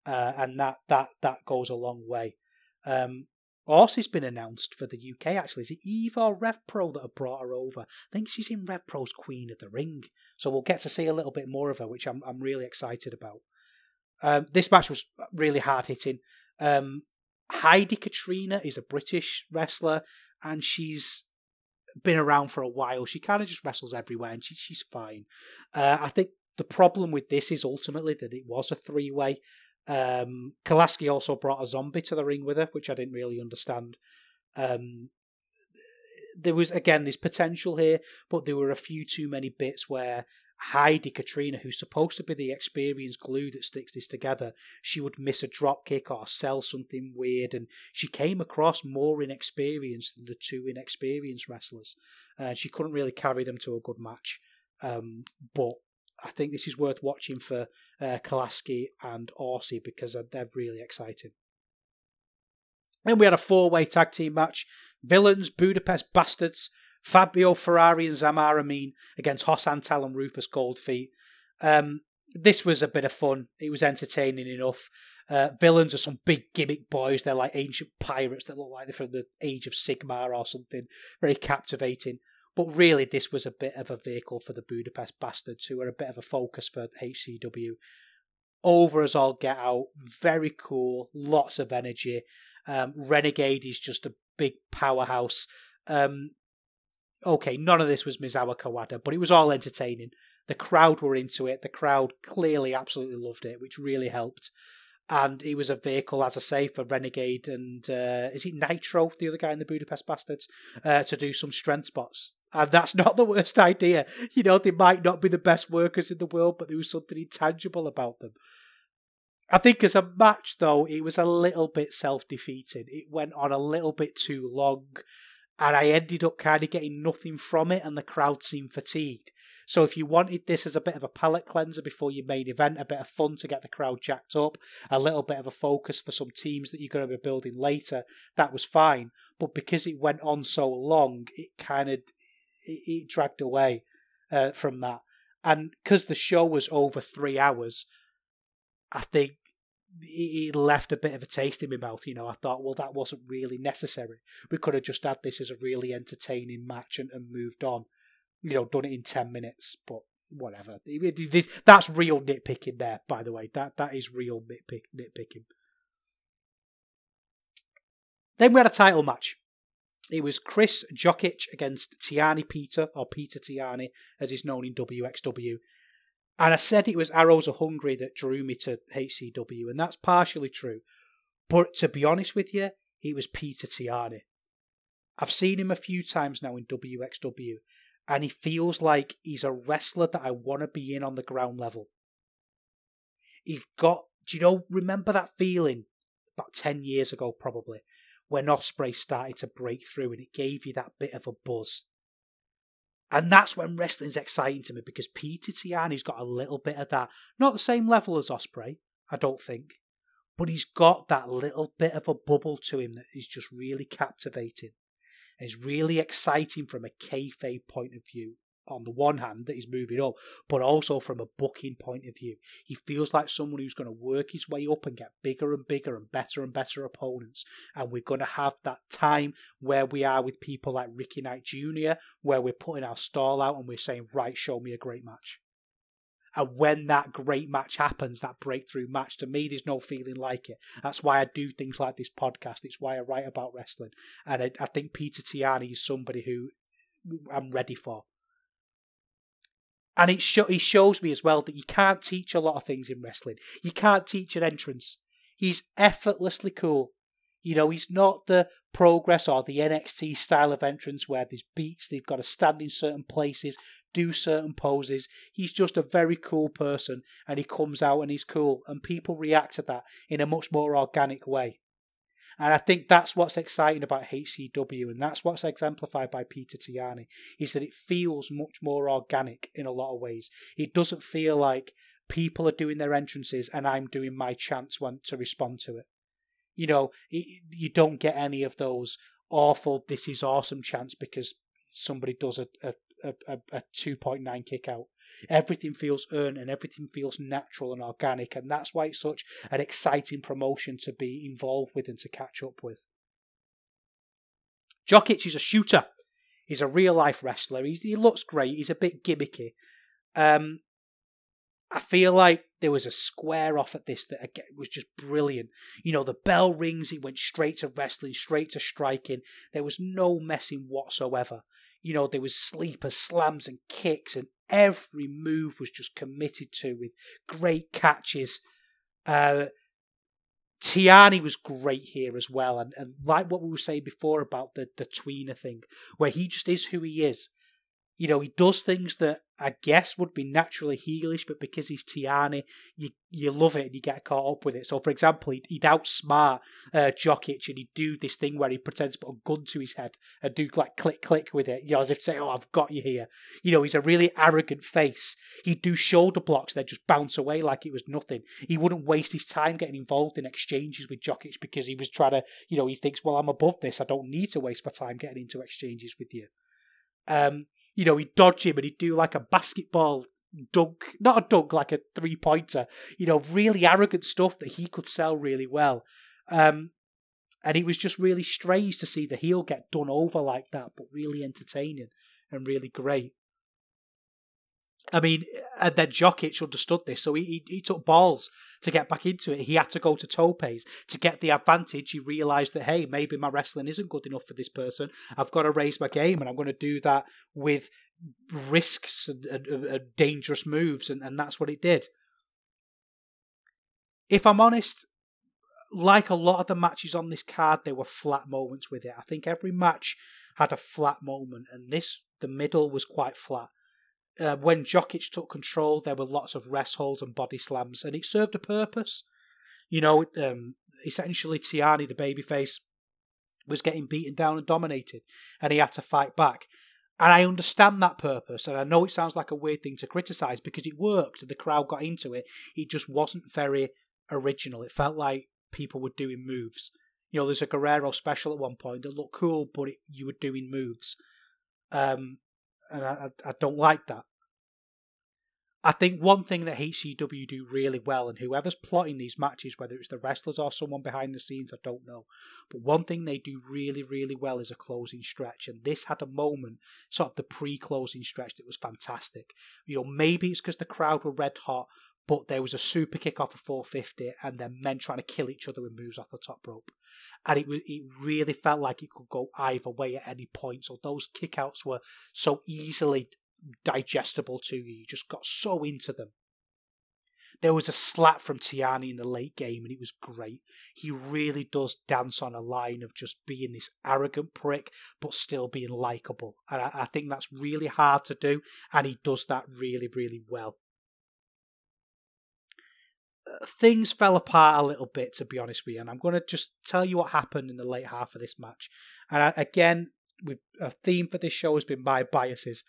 uh, and that that that goes a long way. Um, Aussie's been announced for the UK actually. Is it Eve or Rev Pro that have brought her over? I think she's in Rev Pro's Queen of the Ring. So we'll get to see a little bit more of her, which I'm I'm really excited about. Um, this match was really hard hitting. Um, Heidi Katrina is a British wrestler and she's been around for a while. She kind of just wrestles everywhere and she, she's fine. Uh, I think the problem with this is ultimately that it was a three way. Um, Kolaski also brought a zombie to the ring with her, which I didn't really understand. Um, there was again this potential here, but there were a few too many bits where Heidi Katrina, who's supposed to be the experienced glue that sticks this together, she would miss a drop kick or sell something weird, and she came across more inexperienced than the two inexperienced wrestlers. Uh, she couldn't really carry them to a good match. Um, but I think this is worth watching for uh, Kolaski and Orsi because they're really exciting. Then we had a four way tag team match Villains, Budapest Bastards, Fabio Ferrari and Zamar Amin against Hoss Antal and Rufus Goldfeet. Um, this was a bit of fun. It was entertaining enough. Uh, villains are some big gimmick boys. They're like ancient pirates that look like they're from the age of Sigmar or something. Very captivating. But really, this was a bit of a vehicle for the Budapest Bastards, who are a bit of a focus for HCW. Over as all get out. Very cool. Lots of energy. Um, Renegade is just a big powerhouse. Um, okay, none of this was Misawa Kawada, but it was all entertaining. The crowd were into it. The crowd clearly absolutely loved it, which really helped. And it was a vehicle, as I say, for Renegade and uh, is it Nitro, the other guy in the Budapest Bastards, uh, to do some strength spots. And that's not the worst idea. You know, they might not be the best workers in the world, but there was something intangible about them. I think as a match, though, it was a little bit self defeating. It went on a little bit too long, and I ended up kind of getting nothing from it, and the crowd seemed fatigued. So if you wanted this as a bit of a palate cleanser before your main event, a bit of fun to get the crowd jacked up, a little bit of a focus for some teams that you're going to be building later, that was fine. But because it went on so long, it kind of it, it dragged away uh, from that. And because the show was over three hours, I think it left a bit of a taste in my mouth. You know, I thought, well, that wasn't really necessary. We could have just had this as a really entertaining match and, and moved on. You know, done it in ten minutes, but whatever. This, that's real nitpicking there, by the way. That that is real nitpick, nitpicking. Then we had a title match. It was Chris Jokic against Tihanyi Peter, or Peter Tihanyi, as he's known in WXW. And I said it was Arrows of Hungary that drew me to HCW, and that's partially true. But to be honest with you, it was Peter Tihanyi. I've seen him a few times now in WXW, and he feels like he's a wrestler that I want to be in on the ground level. He got, do you know, remember that feeling about 10 years ago, probably, when Ospreay started to break through and it gave you that bit of a buzz. And that's when wrestling's exciting to me because Peter Tihanyi's got a little bit of that. Not the same level as Ospreay, I don't think. But he's got that little bit of a bubble to him that is just really captivating. It's really exciting from a kayfabe point of view on the one hand that he's moving up, but also from a booking point of view. He feels like someone who's going to work his way up and get bigger and bigger and better and better opponents. And we're going to have that time where we are with people like Ricky Knight Jr., where we're putting our stall out and we're saying, right, show me a great match. And when that great match happens, that breakthrough match, to me, there's no feeling like it. That's why I do things like this podcast. It's why I write about wrestling. And I, I think Peter Tihanyi is somebody who I'm ready for and it, sh- it shows me as well that you can't teach a lot of things in wrestling. You can't teach an entrance. He's effortlessly cool. You know, he's not the progress or the NXT style of entrance where there's beats, they've got to stand in certain places, do certain poses. He's just a very cool person and he comes out and he's cool and people react to that in a much more organic way. And I think that's what's exciting about HCW, and that's what's exemplified by Peter Tihanyi, is that it feels much more organic in a lot of ways. It doesn't feel like people are doing their entrances and I'm doing my chance one to respond to it. You know, it, you don't get any of those awful "this is awesome" chants because somebody does a, a a, a, a 2.9 kick out. Everything feels earned and everything feels natural and organic, and that's why it's such an exciting promotion to be involved with and to catch up with. Jokic is a shooter. He's a real life wrestler. He's, he looks great. He's a bit gimmicky. Um, I feel like there was a square off at this that was just brilliant. You know, the bell rings, he went straight to wrestling, straight to striking. There was no messing whatsoever. You know, there was sleeper slams and kicks, and every move was just committed to with great catches. Uh, Tihanyi was great here as well, and, and like what we were saying before about the the tweener thing, where he just is who he is. You know, he does things that I guess would be naturally heelish, but because he's Tihanyi, you you love it and you get caught up with it. So, for example, he'd, he'd outsmart uh, Jokic and he'd do this thing where he pretends to put a gun to his head and do like click click with it, you know, as if to say, "Oh, I've got you here." You know, he's a really arrogant face. He'd do shoulder blocks that just bounce away like it was nothing. He wouldn't waste his time getting involved in exchanges with Jokic because he was trying to, you know, he thinks, "Well, I'm above this. I don't need to waste my time getting into exchanges with you." Um, you know, he'd dodge him and he'd do like a basketball dunk, not a dunk, like a three pointer, you know, really arrogant stuff that he could sell really well. Um, and it was just really strange to see the heel get done over like that, but really entertaining and really great. I mean, and then Jokic understood this, so he, he, he took balls to get back into it. He had to go to Topes to get the advantage. He realised that hey, maybe my wrestling isn't good enough for this person. I've got to raise my game, and I'm going to do that with risks and, and, and dangerous moves, and, and that's what it did. If I'm honest, like a lot of the matches on this card, there were flat moments with it. I think every match had a flat moment, and this the middle was quite flat uh, when Jokic took control, there were lots of rest holds and body slams, and it served a purpose. You know, um, essentially, Tihanyi, the babyface, was getting beaten down and dominated, and he had to fight back. And I understand that purpose, and I know it sounds like a weird thing to criticize because it worked the crowd got into it. It just wasn't very original. It felt like people were doing moves. You know, there's a Guerrero special at one point that looked cool, but it, you were doing moves. Um, and I, I don't like that. I think one thing that HCW do really well, and whoever's plotting these matches, whether it's the wrestlers or someone behind the scenes, I don't know, but one thing they do really, really well is a closing stretch. And this had a moment, sort of the pre closing stretch, that was fantastic. You know, maybe it's because the crowd were red hot, but there was a super kick off of 450 and then men trying to kill each other with moves off the top rope. And it was, it really felt like it could go either way at any point. So those kickouts were so easily digestible to you. You just got so into them. There was a slap from Tihanyi in the late game, and it was great. He really does dance on a line of just being this arrogant prick, but still being likable. And I, I think that's really hard to do, and he does that really, really well. Things fell apart a little bit, to be honest with you. And I'm going to just tell you what happened in the late half of this match. And I, again, with a theme for this show has been my biases.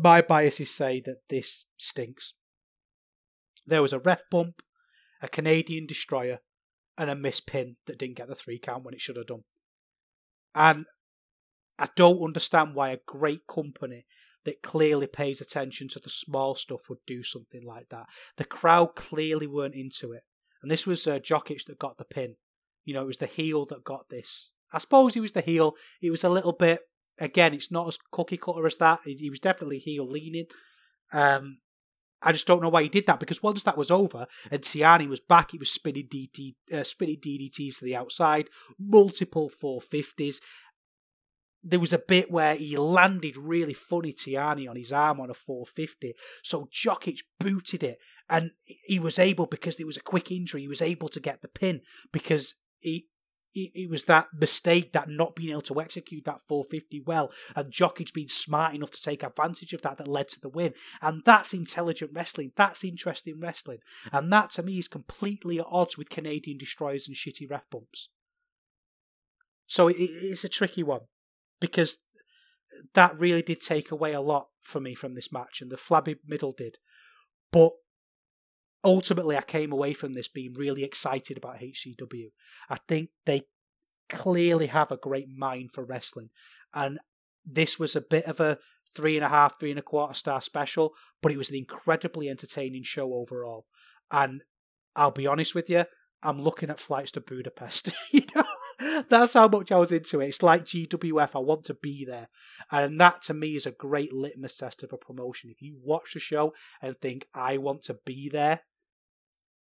My biases say that this stinks. There was a ref bump, a Canadian destroyer, and a miss pin that didn't get the three count when it should have done. And I don't understand why a great company that clearly pays attention to the small stuff would do something like that. The crowd clearly weren't into it. And this was uh, Jokic that got the pin. You know, it was the heel that got this. I suppose he was the heel. It was a little bit, again, it's not as cookie cutter as that. He, was definitely heel leaning. Um, I just don't know why he did that because once that was over and Tihanyi was back, he was spinning DT, uh, spinning DDTs to the outside, multiple 450s, there was a bit where he landed really funny Tihanyi on his arm on a 450. So Jokic booted it and he was able, because there was a quick injury, he was able to get the pin because he. It was that mistake, that not being able to execute that 450 well, and Jokic being smart enough to take advantage of that that led to the win. And that's intelligent wrestling. That's interesting wrestling. And that to me is completely at odds with Canadian destroyers and shitty ref bumps. So it's a tricky one because that really did take away a lot for me from this match, and the flabby middle did. But ultimately, I came away from this being really excited about HCW. I think they clearly have a great mind for wrestling, and this was a bit of a three and a half, three and a quarter star special, but it was an incredibly entertaining show overall. And I'll be honest with you, I'm looking at flights to Budapest. you know, that's how much I was into it. It's like GWF. I want to be there, and that to me is a great litmus test of a promotion. If you watch the show and think I want to be there,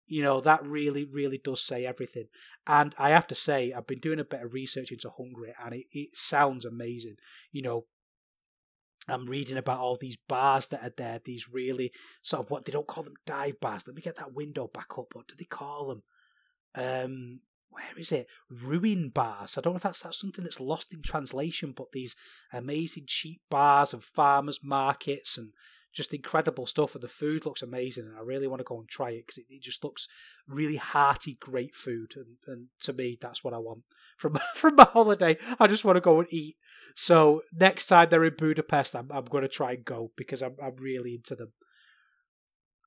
you know that really, really does say everything. And I have to say, I've been doing a bit of research into Hungary, and it, it sounds amazing. You know, I'm reading about all these bars that are there, these really sort of what they don't call them dive bars. Let me get that window back up. What do they call them? Um, where is it? Ruin bars. I don't know if that's, that's something that's lost in translation, but these amazing cheap bars and farmers markets and just incredible stuff. And the food looks amazing, and I really want to go and try it because it, it, just looks really hearty, great food. And, and to me, that's what I want from from my holiday. I just want to go and eat. So next time they're in Budapest, I'm, I'm going to try and go because I'm I'm really into them.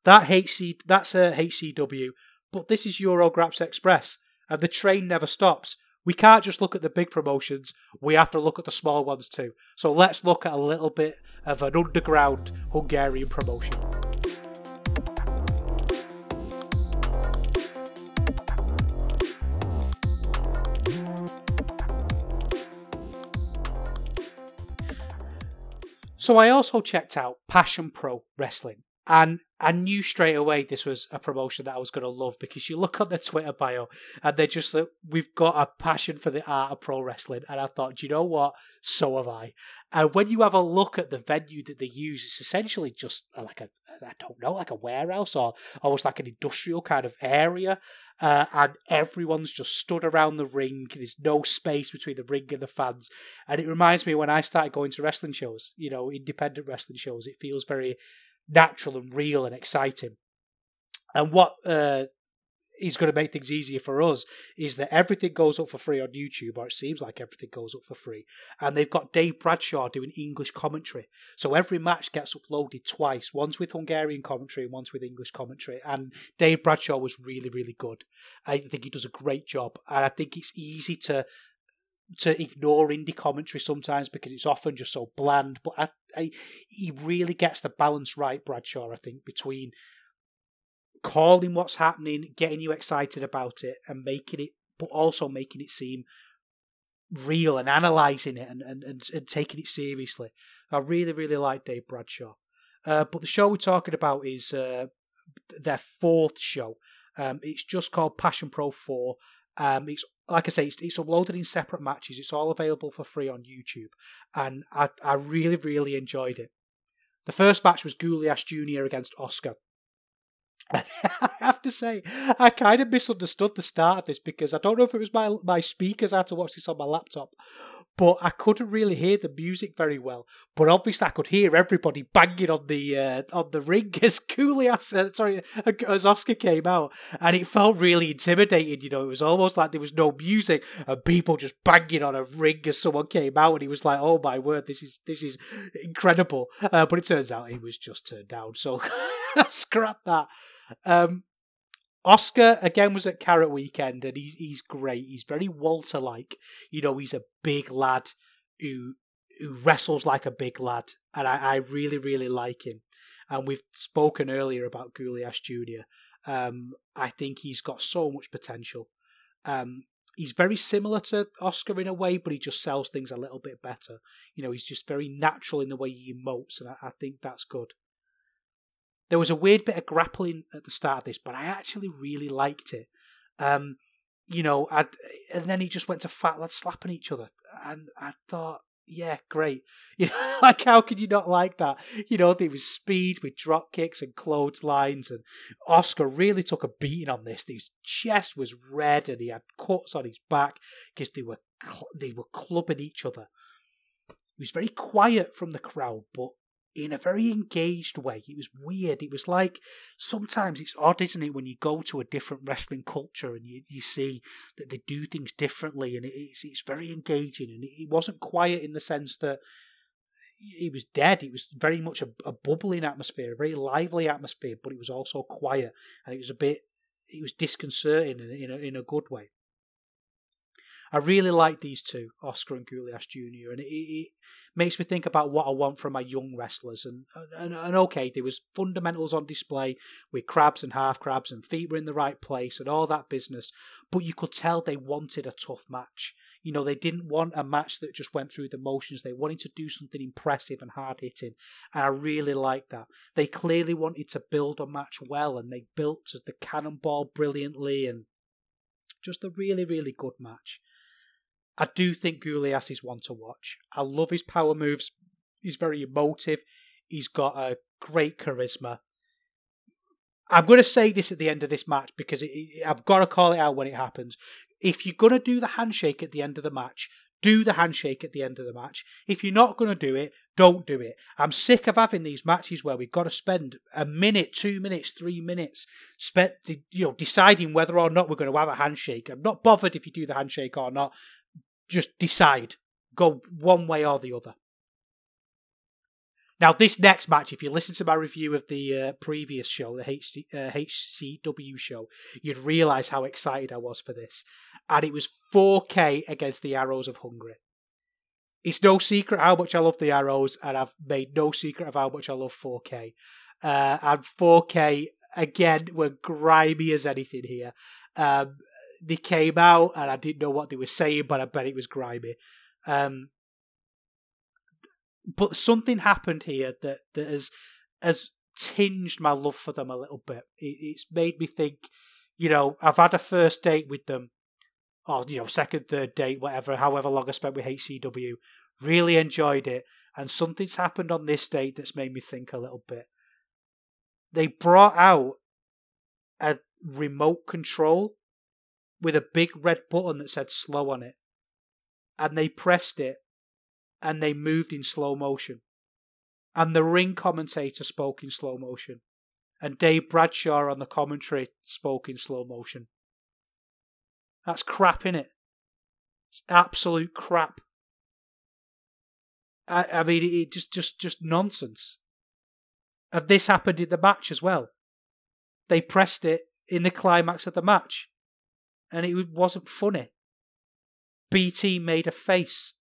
That HC that's a HCW but this is Eurograps Express, and the train never stops. We can't just look at the big promotions, we have to look at the small ones too. So let's look at a little bit of an underground Hungarian promotion. So I also checked out Passion Pro Wrestling. And I knew straight away this was a promotion that I was going to love because you look on their Twitter bio and they're just like, we've got a passion for the art of pro wrestling. And I thought, you know what? So have I. And when you have a look at the venue that they use, it's essentially just like a, I don't know, like a warehouse or almost like an industrial kind of area. Uh, and everyone's just stood around the ring. There's no space between the ring and the fans. And it reminds me when I started going to wrestling shows, you know, independent wrestling shows, it feels very natural and real and exciting. And what uh, is going to make things easier for us is that everything goes up for free on YouTube, or it seems like everything goes up for free. And they've got Dave Bradshaw doing English commentary. So every match gets uploaded twice once with Hungarian commentary and once with English commentary. And Dave Bradshaw was really, really good. I think he does a great job. And I think it's easy to to ignore indie commentary sometimes because it's often just so bland. But I, I, he really gets the balance right, Bradshaw. I think between calling what's happening, getting you excited about it, and making it, but also making it seem real and analysing it and, and, and, and, taking it seriously. I really, really like Dave Bradshaw. Uh, but the show we're talking about is uh, their fourth show. Um, it's just called Passion Pro 4, um, it's like I say, it's, it's uploaded in separate matches. It's all available for free on YouTube, and I, I really, really enjoyed it. The first match was Gouliash Jr. against Oscar. I to say, I kind of misunderstood the start of this because I don't know if it was my my speakers. I had to watch this on my laptop, but I couldn't really hear the music very well. But obviously, I could hear everybody banging on the uh, on the ring as Koulias, uh, sorry, as Oscar came out, and it felt really intimidating. You know, it was almost like there was no music and people just banging on a ring as someone came out, and he was like, "Oh my word, this is this is incredible." Uh, but it turns out he was just turned down, so scrap that. Um, Oscar again was at Carat Weekend, and he's he's great. He's very Walter like. You know, he's a big lad who who wrestles like a big lad, and I, I really really like him. And we've spoken earlier about Goulias Jr. Um, I think he's got so much potential. Um, he's very similar to Oscar in a way, but he just sells things a little bit better. You know, he's just very natural in the way he emotes, and I, I think that's good. There was a weird bit of grappling at the start of this, but I actually really liked it. Um, you know, I'd, and then he just went to fat lads slapping each other, and I thought, yeah, great. You know, like how can you not like that? You know, there was speed with drop kicks and clotheslines, and Oscar really took a beating on this. His chest was red, and he had cuts on his back because they were cl- they were clubbing each other. He was very quiet from the crowd, but in a very engaged way. It was weird. It was like sometimes it's odd, isn't it, when you go to a different wrestling culture and you, you see that they do things differently, and it's it's very engaging. And it wasn't quiet in the sense that it was dead. It was very much a, a bubbling atmosphere, a very lively atmosphere, but it was also quiet, and it was a bit. It was disconcerting in, in a, in a good way. I really like these two, Oscar and Goulias Jr., and it, it, makes me think about what I want from my young wrestlers. And, and, and okay, there was fundamentals on display with crabs and half crabs, and feet were in the right place, and all that business. But you could tell they wanted a tough match. You know, they didn't want a match that just went through the motions. They wanted to do something impressive and hard hitting, and I really like that. They clearly wanted to build a match well, and they built the cannonball brilliantly, and just a really, really good match. I do think Goulias is one to watch. I love his power moves. He's very emotive. He's got a great charisma. I'm going to say this at the end of this match because it, it, I've got to call it out when it happens. If you're going to do the handshake at the end of the match, do the handshake at the end of the match. If you're not going to do it, don't do it. I'm sick of having these matches where we've got to spend a minute, two minutes, three minutes spent, you know, deciding whether or not we're going to have a handshake. I'm not bothered if you do the handshake or not just decide, go one way or the other. Now, this next match, if you listen to my review of the uh, previous show, the HC, uh, HCW show, you'd realise how excited I was for this. And it was 4K against the Arrows of Hungary. It's no secret how much I love the Arrows, and I've made no secret of how much I love 4K. Uh, and 4K, again, were grimy as anything here. Um, they came out and I didn't know what they were saying, but I bet it was grimy. Um, but something happened here that, that has has tinged my love for them a little bit. It, it's made me think, you know, I've had a first date with them, or you know, second, third date, whatever, however long I spent with HCW. Really enjoyed it, and something's happened on this date that's made me think a little bit. They brought out a remote control with a big red button that said slow on it. And they pressed it and they moved in slow motion. And the ring commentator spoke in slow motion. And Dave Bradshaw on the commentary spoke in slow motion. That's crap, in it. It's absolute crap. I, I mean, it just, just, just nonsense. And this happened in the match as well. They pressed it in the climax of the match and it wasn't funny. BT made a face.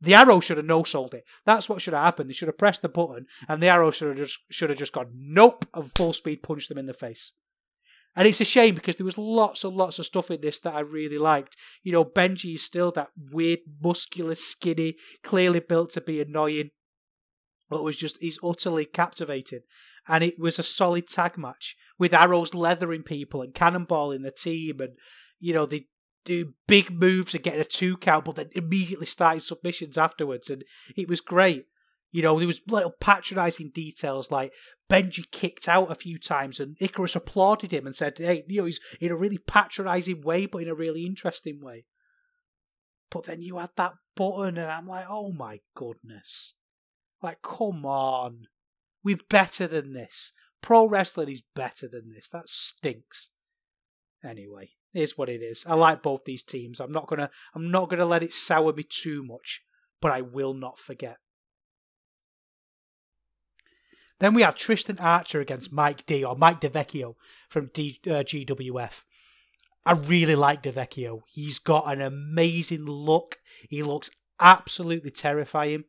The arrow should have no sold it. That's what should have happened. They should have pressed the button, and the arrow should have just should have just gone nope and full speed punched them in the face. And it's a shame because there was lots and lots of stuff in this that I really liked. You know, Benji is still that weird, muscular, skinny, clearly built to be annoying, but was just he's utterly captivating and it was a solid tag match with arrows leathering people and cannonballing the team and you know they do big moves and getting a two count but then immediately starting submissions afterwards and it was great You know, there was little patronising details like Benji kicked out a few times and Icarus applauded him and said, hey, you know, he's in a really patronising way, but in a really interesting way. But then you had that button and I'm like, oh my goodness. Like, come on. We're better than this. Pro wrestling is better than this. That stinks. Anyway, here's what it is. I like both these teams. I'm not gonna I'm not gonna let it sour me too much, but I will not forget. Then we have Tristan Archer against Mike D or Mike DeVecchio from D, uh, GWF. I really like DeVecchio. He's got an amazing look. He looks absolutely terrifying.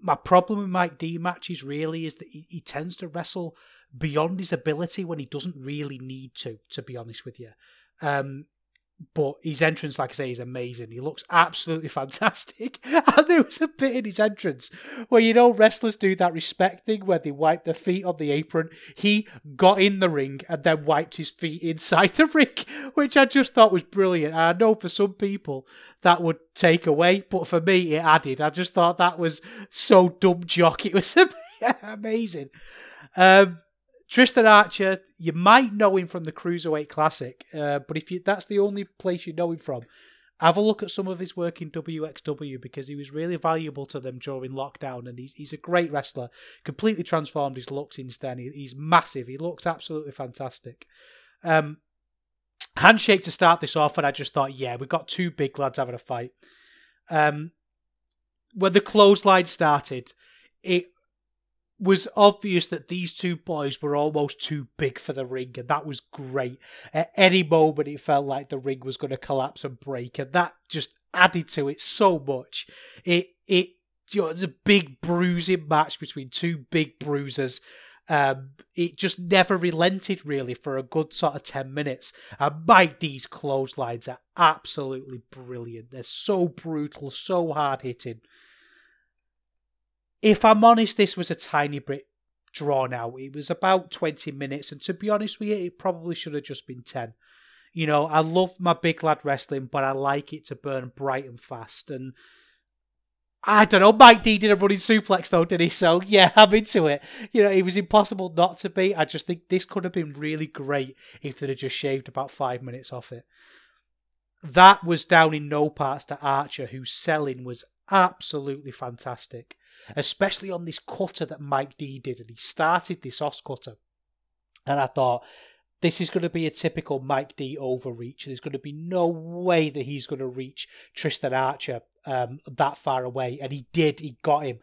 My problem with Mike D matches really is that he, he tends to wrestle beyond his ability when he doesn't really need to, to be honest with you. Um, but his entrance, like I say, is amazing. He looks absolutely fantastic. And there was a bit in his entrance where you know wrestlers do that respect thing where they wipe their feet on the apron. He got in the ring and then wiped his feet inside the ring, which I just thought was brilliant. And I know for some people that would take away, but for me it added. I just thought that was so dumb jock. It was amazing. Um, Tristan Archer, you might know him from the Cruiserweight Classic, uh, but if you, that's the only place you know him from, have a look at some of his work in WXW because he was really valuable to them during lockdown, and he's he's a great wrestler. Completely transformed his look since then. He, he's massive. He looks absolutely fantastic. Um, handshake to start this off, and I just thought, yeah, we've got two big lads having a fight. Um, when the clothesline started, it was obvious that these two boys were almost too big for the ring, and that was great. At any moment, it felt like the ring was going to collapse and break, and that just added to it so much. It it you know, it was a big bruising match between two big bruisers. Um, it just never relented really for a good sort of 10 minutes. And Mike D's clotheslines are absolutely brilliant. They're so brutal, so hard hitting if I'm honest, this was a tiny bit drawn out. It was about 20 minutes, and to be honest with you, it probably should have just been 10. You know, I love my big lad wrestling, but I like it to burn bright and fast. And I don't know, Mike D did a running suplex though, did he? So yeah, I'm into it. You know, it was impossible not to be. I just think this could have been really great if they'd have just shaved about five minutes off it. That was down in no parts to Archer, whose selling was absolutely fantastic especially on this cutter that Mike D did. And he started this OS cutter. And I thought, this is going to be a typical Mike D overreach. There's going to be no way that he's going to reach Tristan Archer um, that far away. And he did, he got him.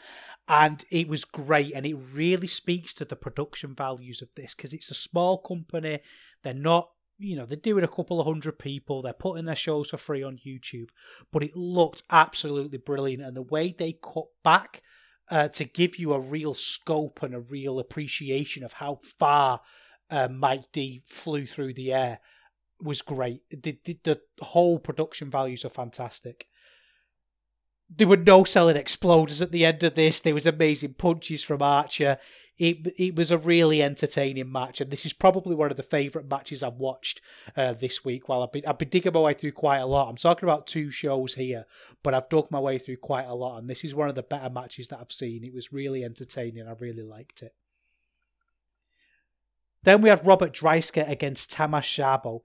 And it was great. And it really speaks to the production values of this because it's a small company. They're not you know, they're doing a couple of hundred people, they're putting their shows for free on YouTube, but it looked absolutely brilliant. And the way they cut back uh, to give you a real scope and a real appreciation of how far uh, Mike D flew through the air was great. The, the, the whole production values are fantastic. There were no selling exploders at the end of this. There was amazing punches from Archer it it was a really entertaining match, and this is probably one of the favourite matches I've watched uh, this week. While I've been I've been digging my way through quite a lot. I'm talking about two shows here, but I've dug my way through quite a lot, and this is one of the better matches that I've seen. It was really entertaining. I really liked it. Then we have Robert Dreissker against Tamas Szabo.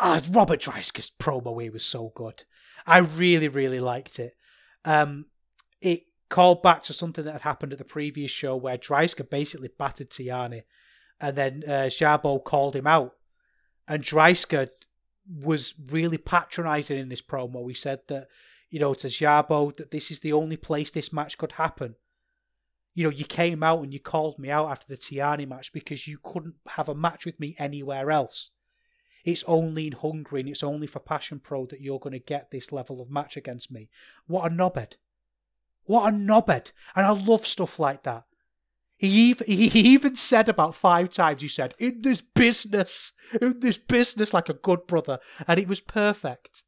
Ah, Robert Dreissker's promo here was so good. I really, really liked it. Um, it called back to something that had happened at the previous show where Dreissker basically battered Tihanyi and then uh, Szabo called him out. And Dreissker was really patronising in this promo. He said that, you know, to Szabo that this is the only place this match could happen. You know, you came out and you called me out after the Tihanyi match because you couldn't have a match with me anywhere else. It's only in Hungary and it's only for Passion Pro that you're going to get this level of match against me. What a knobhead. What a knobhead. And I love stuff like that. He even, he even said about five times, he said, in this business, in this business, like a good brother. And it was perfect.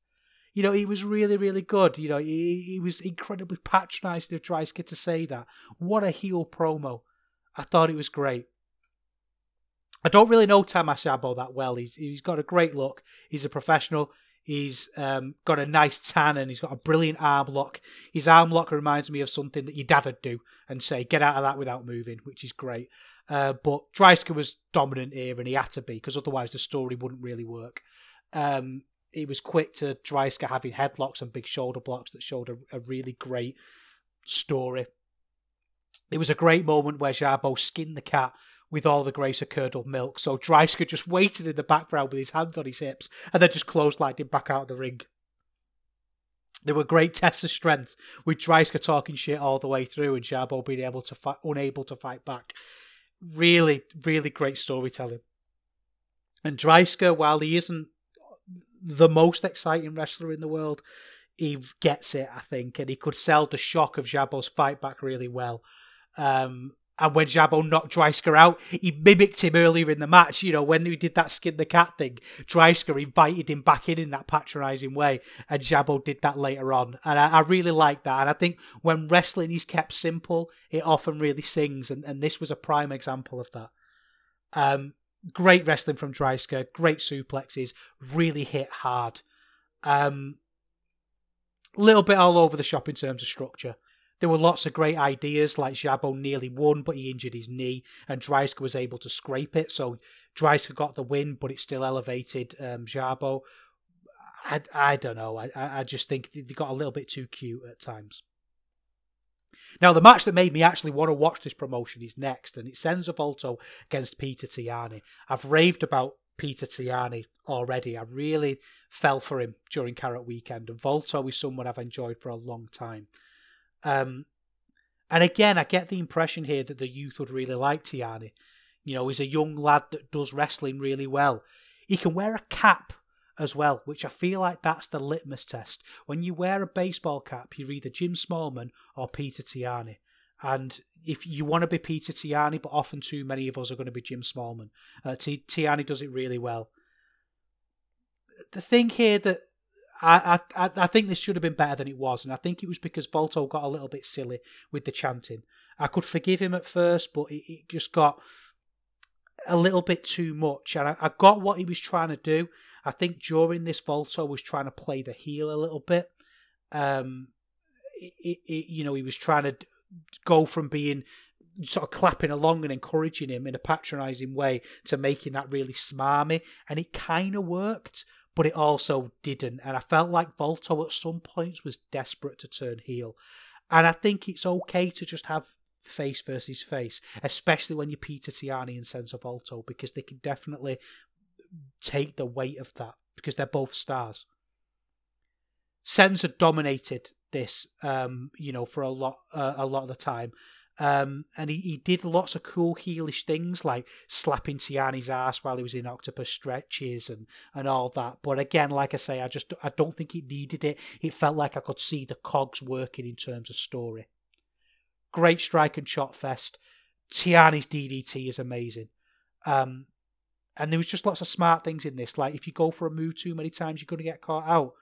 You know, he was really, really good. You know, he, he was incredibly patronising of Dreissker to say that. What a heel promo. I thought it was great. I don't really know Tamas Szabo that well. He's he's got a great look. He's a professional. He's um, got a nice tan and he's got a brilliant arm lock. His arm lock reminds me of something that your dad would do and say, get out of that without moving, which is great. Uh, but Dreissker was dominant here and he had to be because otherwise the story wouldn't really work. Um, he was quick to Dreissker having headlocks and big shoulder blocks that showed a, a really great story. It was a great moment where Szabo skinned the cat with all the grace of curdled milk. So Dreissker just waited in the background with his hands on his hips and then just clotheslined him back out of the ring. There were great tests of strength with Dreissker talking shit all the way through and Szabo being able to fight, unable to fight back. Really, really great storytelling. And Dreissker, while he isn't the most exciting wrestler in the world, he gets it, I think, and he could sell the shock of Szabo's fight back really well. Um, and when Szabo knocked Dreissker out, he mimicked him earlier in the match. You know, when he did that skin the cat thing, Dreissker invited him back in in that patronising way, and Szabo did that later on. And I, I really like that. And I think when wrestling is kept simple, it often really sings. And, and this was a prime example of that. Um, great wrestling from Dreissker, great suplexes, really hit hard. Um, little bit all over the shop in terms of structure. There were lots of great ideas, like Szabo nearly won, but he injured his knee, and Dreissker was able to scrape it. So Dreissker got the win, but it still elevated um, Szabo. I, I don't know. I, I just think they got a little bit too cute at times. Now, the match that made me actually want to watch this promotion is next, and it's Senza Volto against Peter Tihanyi. I've raved about Peter Tihanyi already. I really fell for him during Carat Weekend, and Volto is someone I've enjoyed for a long time. Um, and again, I get the impression here that the youth would really like Tihanyi. You know, he's a young lad that does wrestling really well. He can wear a cap as well, which I feel like that's the litmus test. When you wear a baseball cap, you're either Jim Smallman or Peter Tihanyi. And if you want to be Peter Tihanyi, but often too many of us are going to be Jim Smallman. Uh, T- Tihanyi does it really well. The thing here that I, I I think this should have been better than it was, and I think it was because Volto got a little bit silly with the chanting. I could forgive him at first, but it, it just got a little bit too much, and I, I, got what he was trying to do. I think during this Volto was trying to play the heel a little bit. Um, it, it, you know, he was trying to go from being sort of clapping along and encouraging him in a patronising way to making that really smarmy, and it kind of worked but it also didn't. And I felt like Volto at some points was desperate to turn heel. And I think it's okay to just have face versus face, especially when you're Peter Tihanyi and Senza Volto, because they can definitely take the weight of that because they're both stars. Senza dominated this, um, you know, for a lot, uh, a lot of the time, um, and he, he did lots of cool heelish things like slapping Tihanyi's ass while he was in octopus stretches and, and all that. But again, like I say, I just I don't think it needed it. It felt like I could see the cogs working in terms of story. Great strike and shot fest. Tihanyi's DDT is amazing. Um, and there was just lots of smart things in this. Like if you go for a move too many times, you're going to get caught out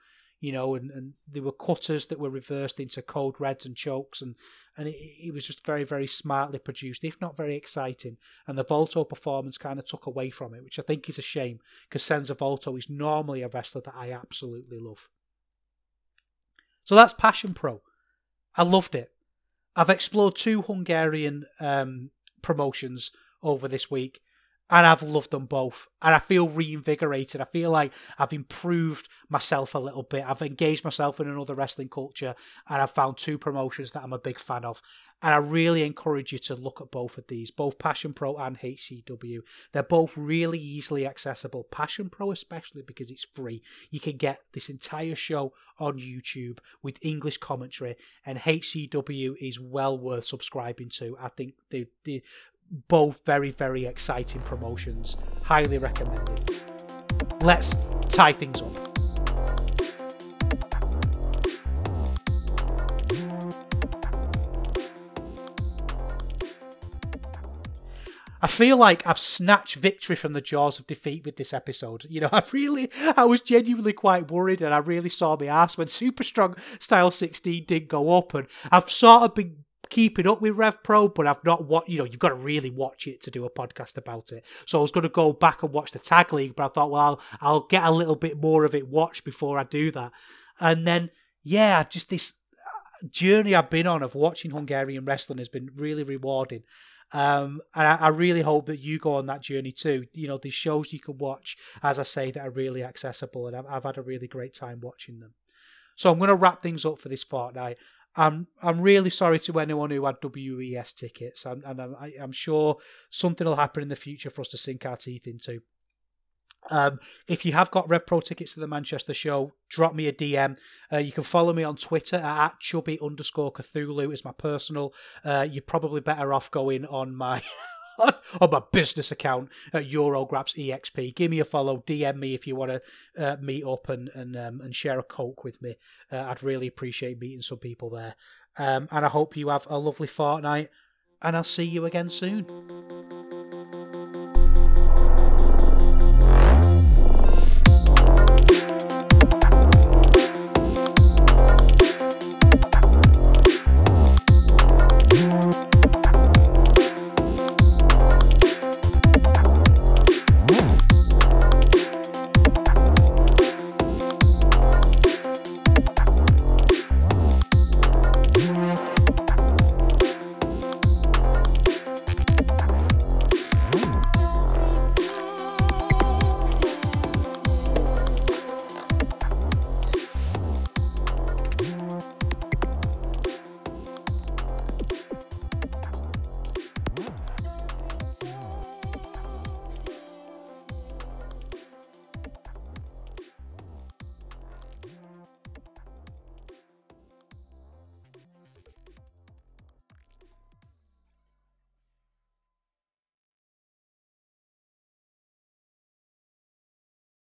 you know, and, and there were cutters that were reversed into code reds and chokes, and and it, it was just very very smartly produced, if not very exciting. And the Volto performance kind of took away from it, which I think is a shame because Senza Volto is normally a wrestler that I absolutely love. So that's Passion Pro. I loved it. I've explored two Hungarian um, promotions over this week and I've loved them both. And I feel reinvigorated. I feel like I've improved myself a little bit. I've engaged myself in another wrestling culture, and I've found two promotions that I'm a big fan of. And I really encourage you to look at both of these, both Passion Pro and HCW. They're both really easily accessible. Passion Pro, especially because it's free. You can get this entire show on YouTube with English commentary, and HCW is well worth subscribing to. I think the the both very, very exciting promotions. Highly recommended. Let's tie things up. I feel like I've snatched victory from the jaws of defeat with this episode. You know, I really, I was genuinely quite worried and I really saw my ass when Super Strong Style 16 did go up and I've sort of been keeping up with Rev Pro, but I've not what you know. You've got to really watch it to do a podcast about it. So I was going to go back and watch the Tag League, but I thought, well, I'll, I'll get a little bit more of it watched before I do that. And then, yeah, just this journey I've been on of watching Hungarian wrestling has been really rewarding. Um, and I, I, really hope that you go on that journey too. You know, these shows you can watch, as I say, that are really accessible, and I've, I've had a really great time watching them. So I'm going to wrap things up for this fortnight. I'm I'm really sorry to anyone who had WES tickets, and, and I'm, I'm sure something will happen in the future for us to sink our teeth into. Um, if you have got Rev Pro tickets to the Manchester show, drop me a DM. Uh, you can follow me on Twitter at chubby underscore Cthulhu is my personal. Uh, you're probably better off going on my on my business account at Eurograps EXP. Give me a follow. DM me if you want to uh, meet up and and um, and share a coke with me. Uh, I'd really appreciate meeting some people there. Um, and I hope you have a lovely fortnight. And I'll see you again soon.